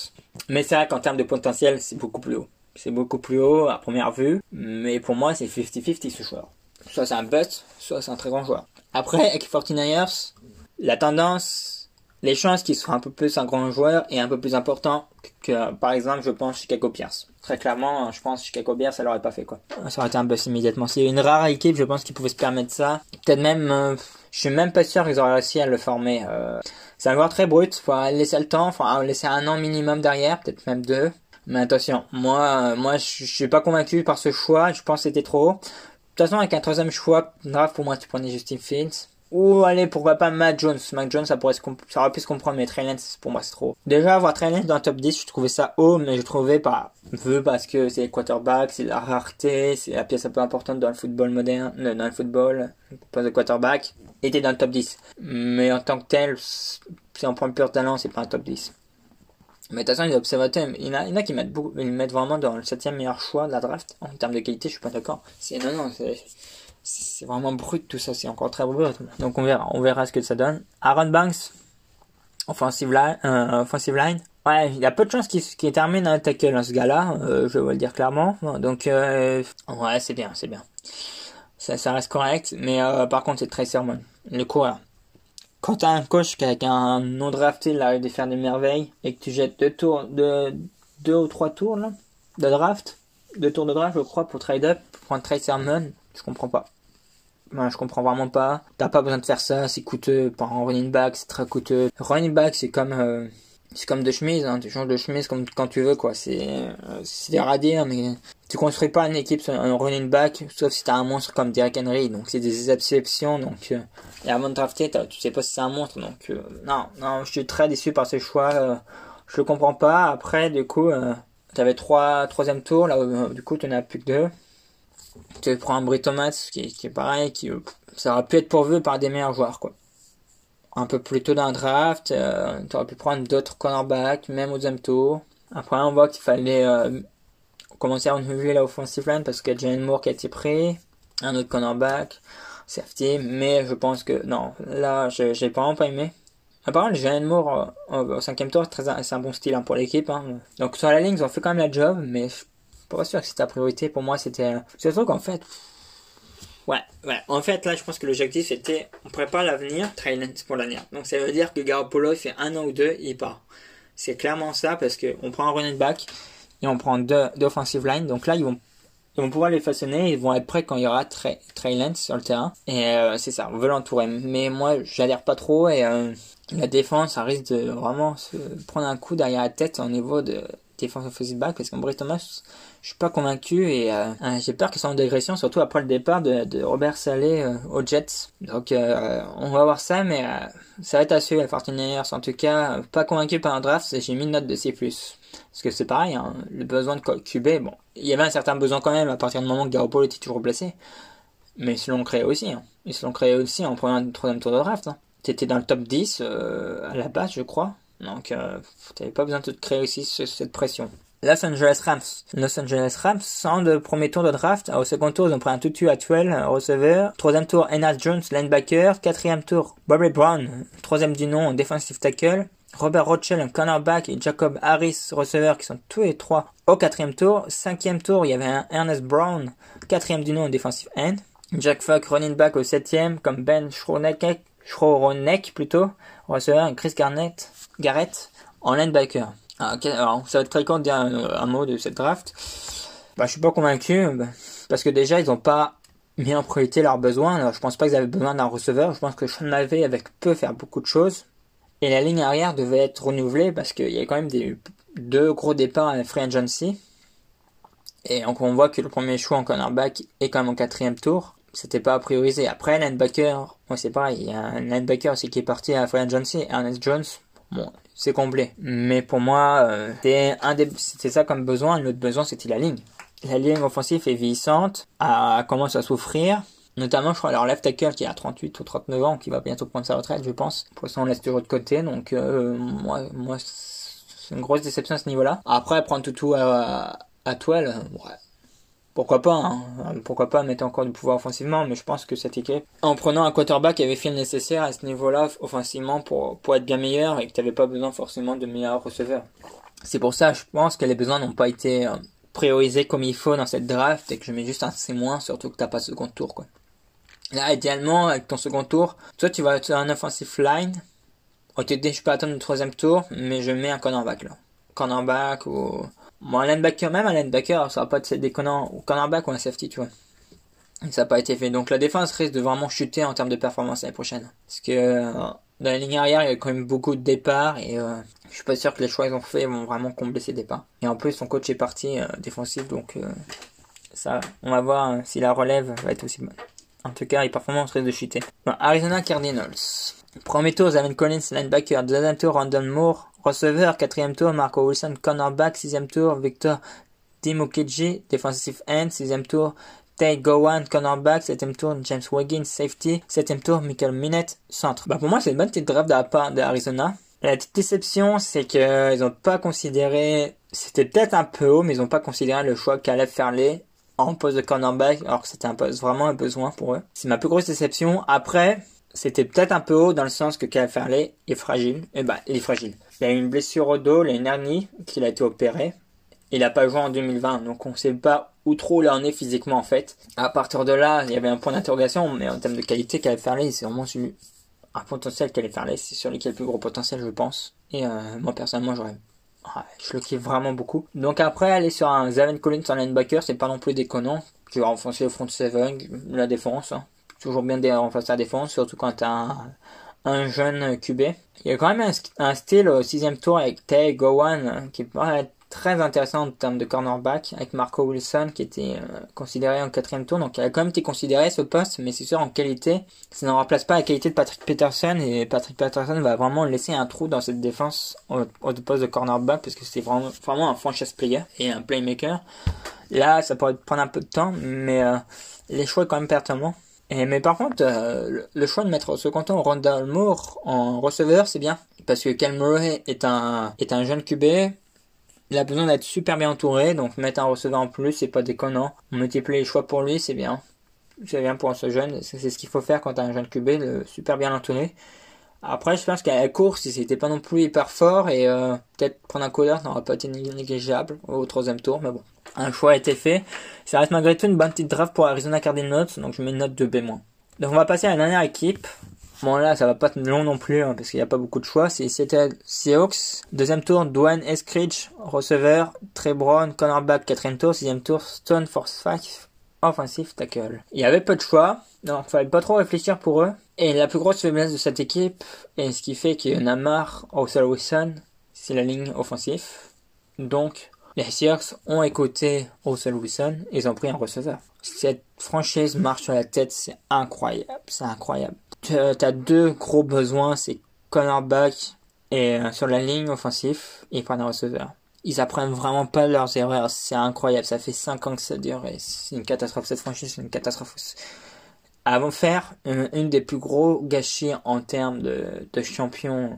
Mais c'est vrai qu'en termes de potentiel, c'est beaucoup plus haut. C'est beaucoup plus haut à première vue, mais pour moi, c'est 50-50 ce joueur. Soit c'est un bust, soit c'est un très grand joueur. Après, avec 49ers, la tendance, les chances qu'il soit un peu plus un grand joueur est un peu plus important que, par exemple, je pense Chicago Pierce. Très clairement, je pense Chicago Bears, ça l'aurait pas fait quoi. Ça aurait été un bust immédiatement. C'est une rare équipe, je pense, qui pouvait se permettre ça. Peut-être même, euh, je suis même pas sûr qu'ils auraient réussi à le former. Euh, c'est un joueur très brut, faut laisser le temps, faut laisser un an minimum derrière, peut-être même deux. Mais attention, moi, moi, je suis pas convaincu par ce choix. Je pense que c'était trop. De toute façon, avec un troisième choix, draft pour moi, tu prenais Justin Fields. Ou allez, pourquoi pas Matt Jones. Matt Jones, ça pourrait ça aurait pu se comprendre, mais Trey Lance, pour moi, c'est trop. Déjà, avoir Trey Lance dans le top 10, je trouvais ça haut, mais je trouvais pas peu parce que c'est les quarterbacks, c'est la rareté, c'est la pièce un peu importante dans le football moderne, euh, dans le football, poste de quarterback, était dans le top 10. Mais en tant que tel, si on prend le pur talent, c'est pas un top 10. Mais de toute façon, les observateurs, il y en a, il y en a qui mettent, beaucoup, ils mettent vraiment dans le septième meilleur choix de la draft. En termes de qualité, je suis pas d'accord. C'est, non, non, c'est, c'est vraiment brut tout ça, c'est encore très brut. Donc on verra, on verra ce que ça donne. Aaron Banks, offensive line, euh, offensive line. Ouais, il y a peu de chances qu'il qu termine le tackle dans ce gars-là, euh, je vais le dire clairement. Donc euh, ouais, c'est bien, c'est bien. Ça, reste correct, mais par contre c'est très sermon. Le coup, quand t'as un coach qui avec un non drafté il arrive de faire des merveilles et que tu jettes deux tours, de deux ou trois tours de draft, deux tours de draft je crois pour trade up, pour prendre Trey Sermon, je comprends pas. Je comprends vraiment pas. T'as pas besoin de faire ça, c'est coûteux. Pour un running back, c'est très coûteux. Running back, c'est comme, euh, c'est comme de chemise, hein. Tu changes de chemise quand tu veux, quoi. C'est, euh, c'est des radis, mais tu construis pas une équipe sur un running back, sauf si t'as un monstre comme Derrick Henry. Donc c'est des exceptions, donc, euh, et avant de drafter, tu sais pas si c'est un monstre, donc, euh, non, non, je suis très déçu par ce choix, euh, je le comprends pas. Après, du coup, t'avais trois, troisième tour, là, du coup, t'en as plus que deux tu prends un Brit Thomas qui, qui est pareil, qui ça aurait pu être pourvu par des meilleurs joueurs quoi. Un peu plus tôt dans le draft, euh, tu aurais pu prendre d'autres cornerbacks, même au deuxième tour. Après on voit qu'il fallait euh, commencer à renouveler la offensive line parce qu'il y a Moore qui a été pris, un autre cornerback, safety, mais je pense que non, là j'ai vraiment pas aimé. Apparemment, Jalen Moore euh, au cinquième tour, c'est un bon style hein, pour l'équipe. Hein. Donc sur la ligne, ils ont fait quand même la job, mais pas sûr que c'était ta priorité. Pour moi, c'était. C'est sûr qu'en fait. Ouais, ouais. En fait, là, je pense que l'objectif c'était on prépare l'avenir, Trailens pour l'avenir. Donc ça veut dire que Garoppolo il fait un an ou deux, il part. C'est clairement ça parce que on prend un running back et on prend deux, deux offensive line. Donc là, ils vont ils vont pouvoir les façonner, ils vont être prêts quand il y aura Trey, sur le terrain. Et euh, c'est ça, on veut l'entourer. Mais moi, j'adhère pas trop et euh, la défense, ça risque de vraiment se prendre un coup derrière la tête au niveau de défense offensive back parce qu'en Brit Thomas, je suis pas convaincu et euh, euh, j'ai peur qu'il soit en dégression, surtout après le départ de, de Robert Salé euh, aux Jets. Donc euh, on va voir ça, mais ça va être à suivre à Fortiniers. En tout cas, pas convaincu par un draft, j'ai mis une note de C+. Parce que c'est pareil, hein, le besoin de QB, bon, il y avait un certain besoin quand même à partir du moment que Garoppolo était toujours blessé. Mais ils se l'ont créé aussi. Hein. Ils se l'ont créé aussi en un troisième tour de draft. Hein. T'étais dans le top 10 à la base, je crois. Donc, euh, t'avais pas besoin de te créer aussi cette pression. Los Angeles Rams. Los Angeles Rams, sans le premier tour de draft. Au second tour, ils ont pris un tutu actuel, receveur. Troisième tour, Enas Jones, linebacker. Quatrième tour, Bobby Brown, troisième du nom, defensive tackle. Robert Rochelle, un cornerback, et Jacob Harris, receveur, qui sont tous les trois au quatrième tour. Cinquième tour, il y avait un Ernest Brown, quatrième du nom, defensive end. Jack Falk, running back au septième, comme Ben Schronek, Schronek plutôt, receveur, Chris Garnett, Garrett, en linebacker. Ah, alors, ça va être très court de dire un, mot de cette draft. Bah, je suis pas convaincu, bah, parce que déjà, ils ont pas mis en priorité leurs besoins. Alors, je pense pas qu'ils avaient besoin d'un receveur. Je pense que Sean McVay, avec peut faire beaucoup de choses. Et la ligne arrière devait être renouvelée parce qu'il y a quand même des, deux gros départs à Free Agency. Et donc, on voit que le premier choix en cornerback est quand même au quatrième tour. C'était pas à prioriser. Après, linebacker, moi c'est pareil. Il y a un linebacker aussi qui est parti à Free Agency, Ernest Jones. Bon, c'est comblé. Mais pour moi, euh, c'était ça comme besoin. L'autre besoin, c'était la ligne. La ligne offensive est vieillissante, a, commence à souffrir. Notamment, je crois, leur left tackle qui a 38 ou 39 ans, qui va bientôt prendre sa retraite, je pense. Pour ça, on laisse toujours de côté. Donc, euh, moi, moi, c'est une grosse déception à ce niveau-là. Après, prendre tout à, à toile, ouais. Pourquoi pas, hein. pourquoi pas mettre encore du pouvoir offensivement, mais je pense que cette équipe, en prenant un quarterback, avait fait le nécessaire à ce niveau-là offensivement pour, être bien meilleur et que tu n'avais pas besoin forcément de meilleurs receveurs. C'est pour ça, je pense que les besoins n'ont pas été euh, priorisés comme il faut dans cette draft et que je mets juste un C-, surtout que t'as pas second tour, quoi. Là, idéalement, avec ton second tour, toi, tu vas faire un offensive line. Ok, je peux attendre le troisième tour, mais je mets un cornerback, là. Cornerback ou Bon, un linebacker, même un linebacker, ça va pas être déconnant, ou cornerback ou un safety, tu vois. ça n'a pas été fait. Donc la défense risque de vraiment chuter en termes de performance l'année prochaine. Parce que euh, dans la ligne arrière, il y a quand même beaucoup de départs et euh, je suis pas sûr que les choix qu'ils ont fait vont vraiment combler ces départs. Et en plus, son coach est parti euh, défensif, donc ça, on va voir si la relève va être aussi bonne. En tout cas, les performances risquent de chuter. Arizona Cardinals. Premier tour, Zaven Collins, linebacker. Deuxième tour, Randall Moore, receveur. Quatrième tour, Marco Wilson, cornerback. Sixième tour, Victor Dimokeji, defensive end. Sixième tour, Tay Gowan, cornerback. Septième tour, James Wiggins, safety. Septième tour, Michael Minette, centre. Bah, pour moi, c'est une bonne petite draft de la part d'Arizona. La petite déception, c'est qu'ils n'ont pas considéré, c'était peut-être un peu haut, mais ils n'ont pas considéré le choix qu'allait faire les en poste de cornerback, alors que c'était un poste vraiment un besoin pour eux. C'est ma plus grosse déception. Après, c'était peut-être un peu haut dans le sens que Caleb Farley est fragile. Et eh ben, il est fragile. Il a eu une blessure au dos l'année dernière qu'il a été opéré. Il n'a pas joué en 2020, donc on ne sait pas où trop il en est physiquement en fait. À partir de là, il y avait un point d'interrogation, mais en termes de qualité, Caleb Farley, c'est vraiment sur un potentiel Caleb Farley, c'est sur lequel le plus gros potentiel, je pense. Et euh, moi personnellement, j'aurais je le kiffe vraiment beaucoup. Donc après, aller sur un Zaven Collins en linebacker, c'est pas non plus déconnant. Tu vas renforcer le front seven, la défense. Hein. Toujours bien de renforcer la défense, surtout quand t'as un, un jeune QB. Il y a quand même un, style au sixième tour avec Tay Gowan hein, qui être très intéressant en termes de cornerback avec Marco Wilson qui était euh, considéré en quatrième tour. Donc il a quand même été considéré ce poste mais c'est sûr en qualité ça ne remplace pas la qualité de Patrick Peterson. Et Patrick Peterson va vraiment laisser un trou dans cette défense au, poste de cornerback parce que c'est vraiment, vraiment un franchise player et un playmaker. Là ça pourrait prendre un peu de temps mais euh, les choix sont quand même pertinents mais par contre, euh, le choix de mettre au second tour Rondell Moore en receveur, c'est bien. Parce que Cal est un, est un jeune QB, il a besoin d'être super bien entouré, donc mettre un receveur en plus, c'est pas déconnant. Multiplier les choix pour lui, c'est bien. C'est bien pour ce jeune, c'est ce qu'il faut faire quand t'as un jeune QB, le super bien entouré. Après, je pense qu'à la course, il c'était pas non plus hyper fort et euh, peut-être prendre un codeur n'aurait pas été négligeable au troisième tour, mais bon. Un choix a été fait. Ça reste malgré tout une bonne petite draft pour Arizona Cardinals, donc je mets une note de B-. Donc on va passer à la dernière équipe. Bon là, ça va pas être long non plus, hein, parce qu'il n'y a pas beaucoup de choix. C'est Seattle Seahawks. Deuxième tour, Dwayne Eskridge, receveur. Trebron, cornerback, quatrième tour. Sixième tour, Stone Force 5, offensive tackle. Il y avait peu de choix, donc il fallait pas trop réfléchir pour eux. Et la plus grosse faiblesse de cette équipe, et ce qui fait qu'il y en a marre, Russell Wilson, c'est la ligne offensive. Donc, les Seahawks ont écouté Russell Wilson et ils ont pris un receveur. Cette franchise marche sur la tête, c'est incroyable, c'est incroyable. T'as deux gros besoins, c'est cornerback et euh, sur la ligne offensive, ils prennent un receveur. Ils apprennent vraiment pas leurs erreurs, c'est incroyable, ça fait 5 ans que ça dure et c'est une catastrophe, cette franchise c'est une catastrophe. Avant de faire une, des plus gros gâchis en termes de, de champion,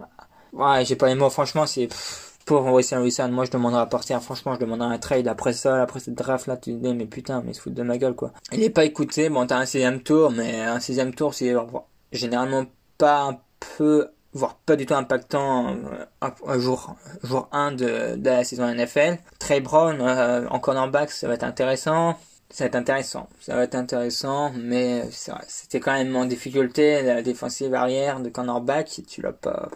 ouais, j'ai pas les mots, franchement c'est pour Russell Wilson, moi je demanderais à partir, franchement je demanderais un trade après ça, après cette draft là, tu te dis mais putain, mais il se fout de ma gueule quoi. Il est pas écouté, bon t'as un sixième tour, mais un sixième tour c'est généralement pas un peu, voire pas du tout impactant un euh, jour, jour 1 de, de la saison NFL. Trey Brown euh, en cornerback ça va être intéressant. Ça va être intéressant, ça va être intéressant, mais c'était quand même en difficulté la défensive arrière de cornerback, tu l'as pas,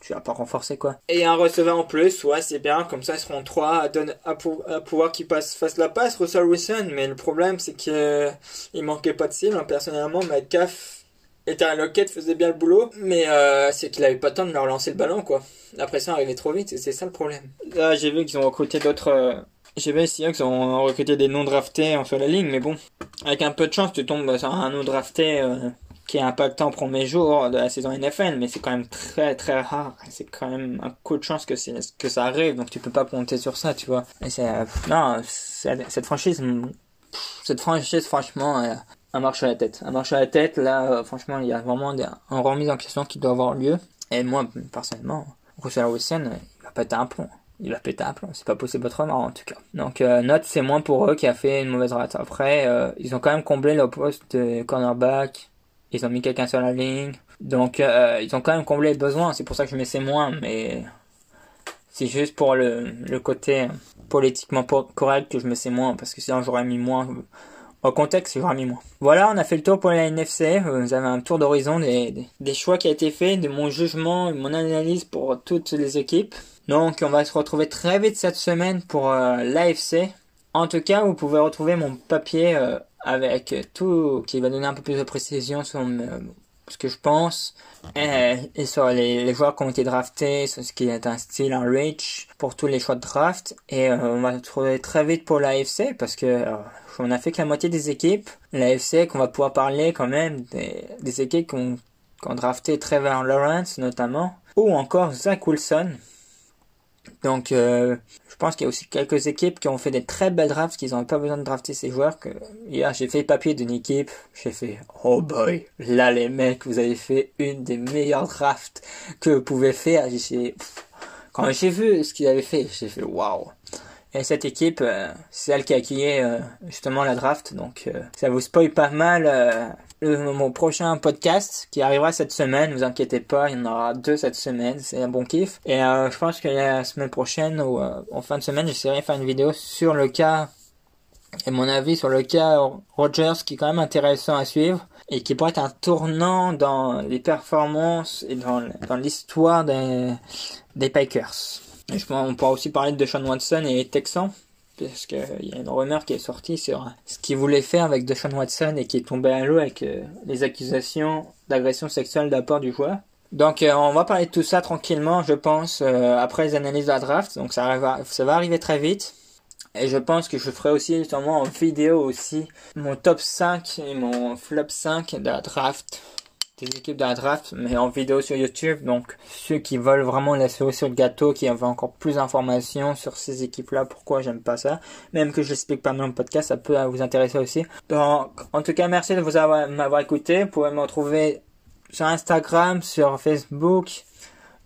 tu vas pas renforcer quoi. Et un receveur en plus, ouais, c'est bien, comme ça ils seront trois à, donner, à, pouvoir qu'ils fassent la passe, Russell Wilson. Mais le problème, c'est qu'il euh, manquait pas de cible. Hein. Personnellement, Metcalf était un locket, faisait bien le boulot, mais euh, c'est qu'il avait pas le temps de leur lancer le ballon quoi. La pression arrivait trop vite, c'est ça le problème. Là, j'ai vu qu'ils ont recruté d'autres. Euh, j'ai vu ici qu'ils ont recruté des non draftés sur la ligne, mais bon, avec un peu de chance, tu tombes sur un non drafté qui est impactant au premier jour de la saison NFL, mais c'est quand même très très rare. C'est quand même un coup de chance que, que ça arrive, donc tu peux pas compter sur ça, tu vois. C'est, non, cette franchise, cette franchise, franchement, euh, un marche à la tête. Un marche à la tête, là, euh, franchement, il y a vraiment des, remise en question qui doit avoir lieu. Et moi, personnellement, Russell Wilson, il va péter un plomb. il va péter un plan. C'est pas possible autrement en tout cas. Donc euh, note c'est moins pour eux qui a fait une mauvaise rate. Après euh, ils ont quand même comblé le poste de cornerback. Ils ont mis quelqu'un sur la ligne. Donc euh, ils ont quand même comblé les besoins. C'est pour ça que je mets c'est moins. Mais c'est juste pour le, le côté politiquement correct que je mets c'est moins. Parce que sinon j'aurais mis moins. Au contexte, j'aurais mis moins. Voilà, on a fait le tour pour la NFC. Vous avez un tour d'horizon des, des, choix qui a été fait, de mon jugement, mon analyse pour toutes les équipes. Donc on va se retrouver très vite cette semaine pour euh, l'AFC. En tout cas, vous pouvez retrouver mon papier euh, avec tout qui va donner un peu plus de précision sur euh, ce que je pense et, sur les, joueurs qui ont été draftés, sur ce qui est un style, un reach pour tous les choix de draft. Et on va se retrouver très vite pour l'AFC parce que on a fait que la moitié des équipes. L'AFC qu'on va pouvoir parler quand même des, équipes qui ont drafté Trevor Lawrence notamment ou encore Zach Wilson donc, euh, je pense qu'il y a aussi quelques équipes qui ont fait des très belles drafts, qu'ils n'ont pas besoin de drafter ces joueurs. Que hier, j'ai fait le papier d'une équipe, j'ai fait oh boy, là les mecs, vous avez fait une des meilleures drafts que vous pouvez faire. Quand j'ai vu ce qu'ils avaient fait, j'ai fait waouh. Et cette équipe, euh, c'est celle qui a accueilli euh, justement la draft, donc ça vous spoil pas mal mon prochain podcast qui arrivera cette semaine. Vous inquiétez pas, il y en aura deux cette semaine. C'est un bon kiff. Et euh, je pense que la semaine prochaine ou euh, en fin de semaine, j'essaierai de faire une vidéo sur le cas et mon avis sur le cas Rogers qui est quand même intéressant à suivre et qui pourrait être un tournant dans les performances et dans, dans l'histoire des, des. On pourra aussi parler de Sean Watson et les Texans? Parce qu'il y a une rumeur qui est sortie sur ce qu'il voulait faire avec Deshaun Watson et qui est tombé à l'eau avec euh, les accusations d'agression sexuelle d'apport du joueur. Donc euh, on va parler de tout ça tranquillement, je pense, euh, après les analyses de la draft. Donc ça, va, ça va arriver très vite. Et je pense que je ferai aussi justement en vidéo aussi mon top 5 et mon flop 5 de la draft des équipes de la draft, mais en vidéo sur YouTube. Donc, ceux qui veulent vraiment la cerise sur le gâteau, qui veulent encore plus d'informations sur ces équipes-là, pourquoi j'aime pas ça, même que je l'explique pas dans le podcast, ça peut vous intéresser aussi. Donc, en tout cas, merci de vous avoir, m'avoir écouté. Vous pouvez me retrouver sur Instagram, sur Facebook,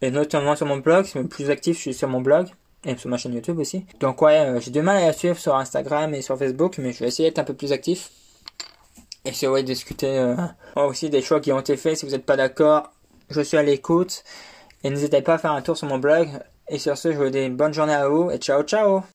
et notamment sur mon blog. Suis plus actif, je suis sur mon blog. Et sur ma chaîne YouTube aussi. Donc ouais, euh, j'ai du mal à la suivre sur Instagram et sur Facebook, mais je vais essayer d'être un peu plus actif. Et c'est ouais, discuter euh, aussi des choix qui ont été faits. Si vous n'êtes pas d'accord, je suis à l'écoute. Et n'hésitez pas à faire un tour sur mon blog. Et sur ce, je vous dis bonne journée à vous et ciao ciao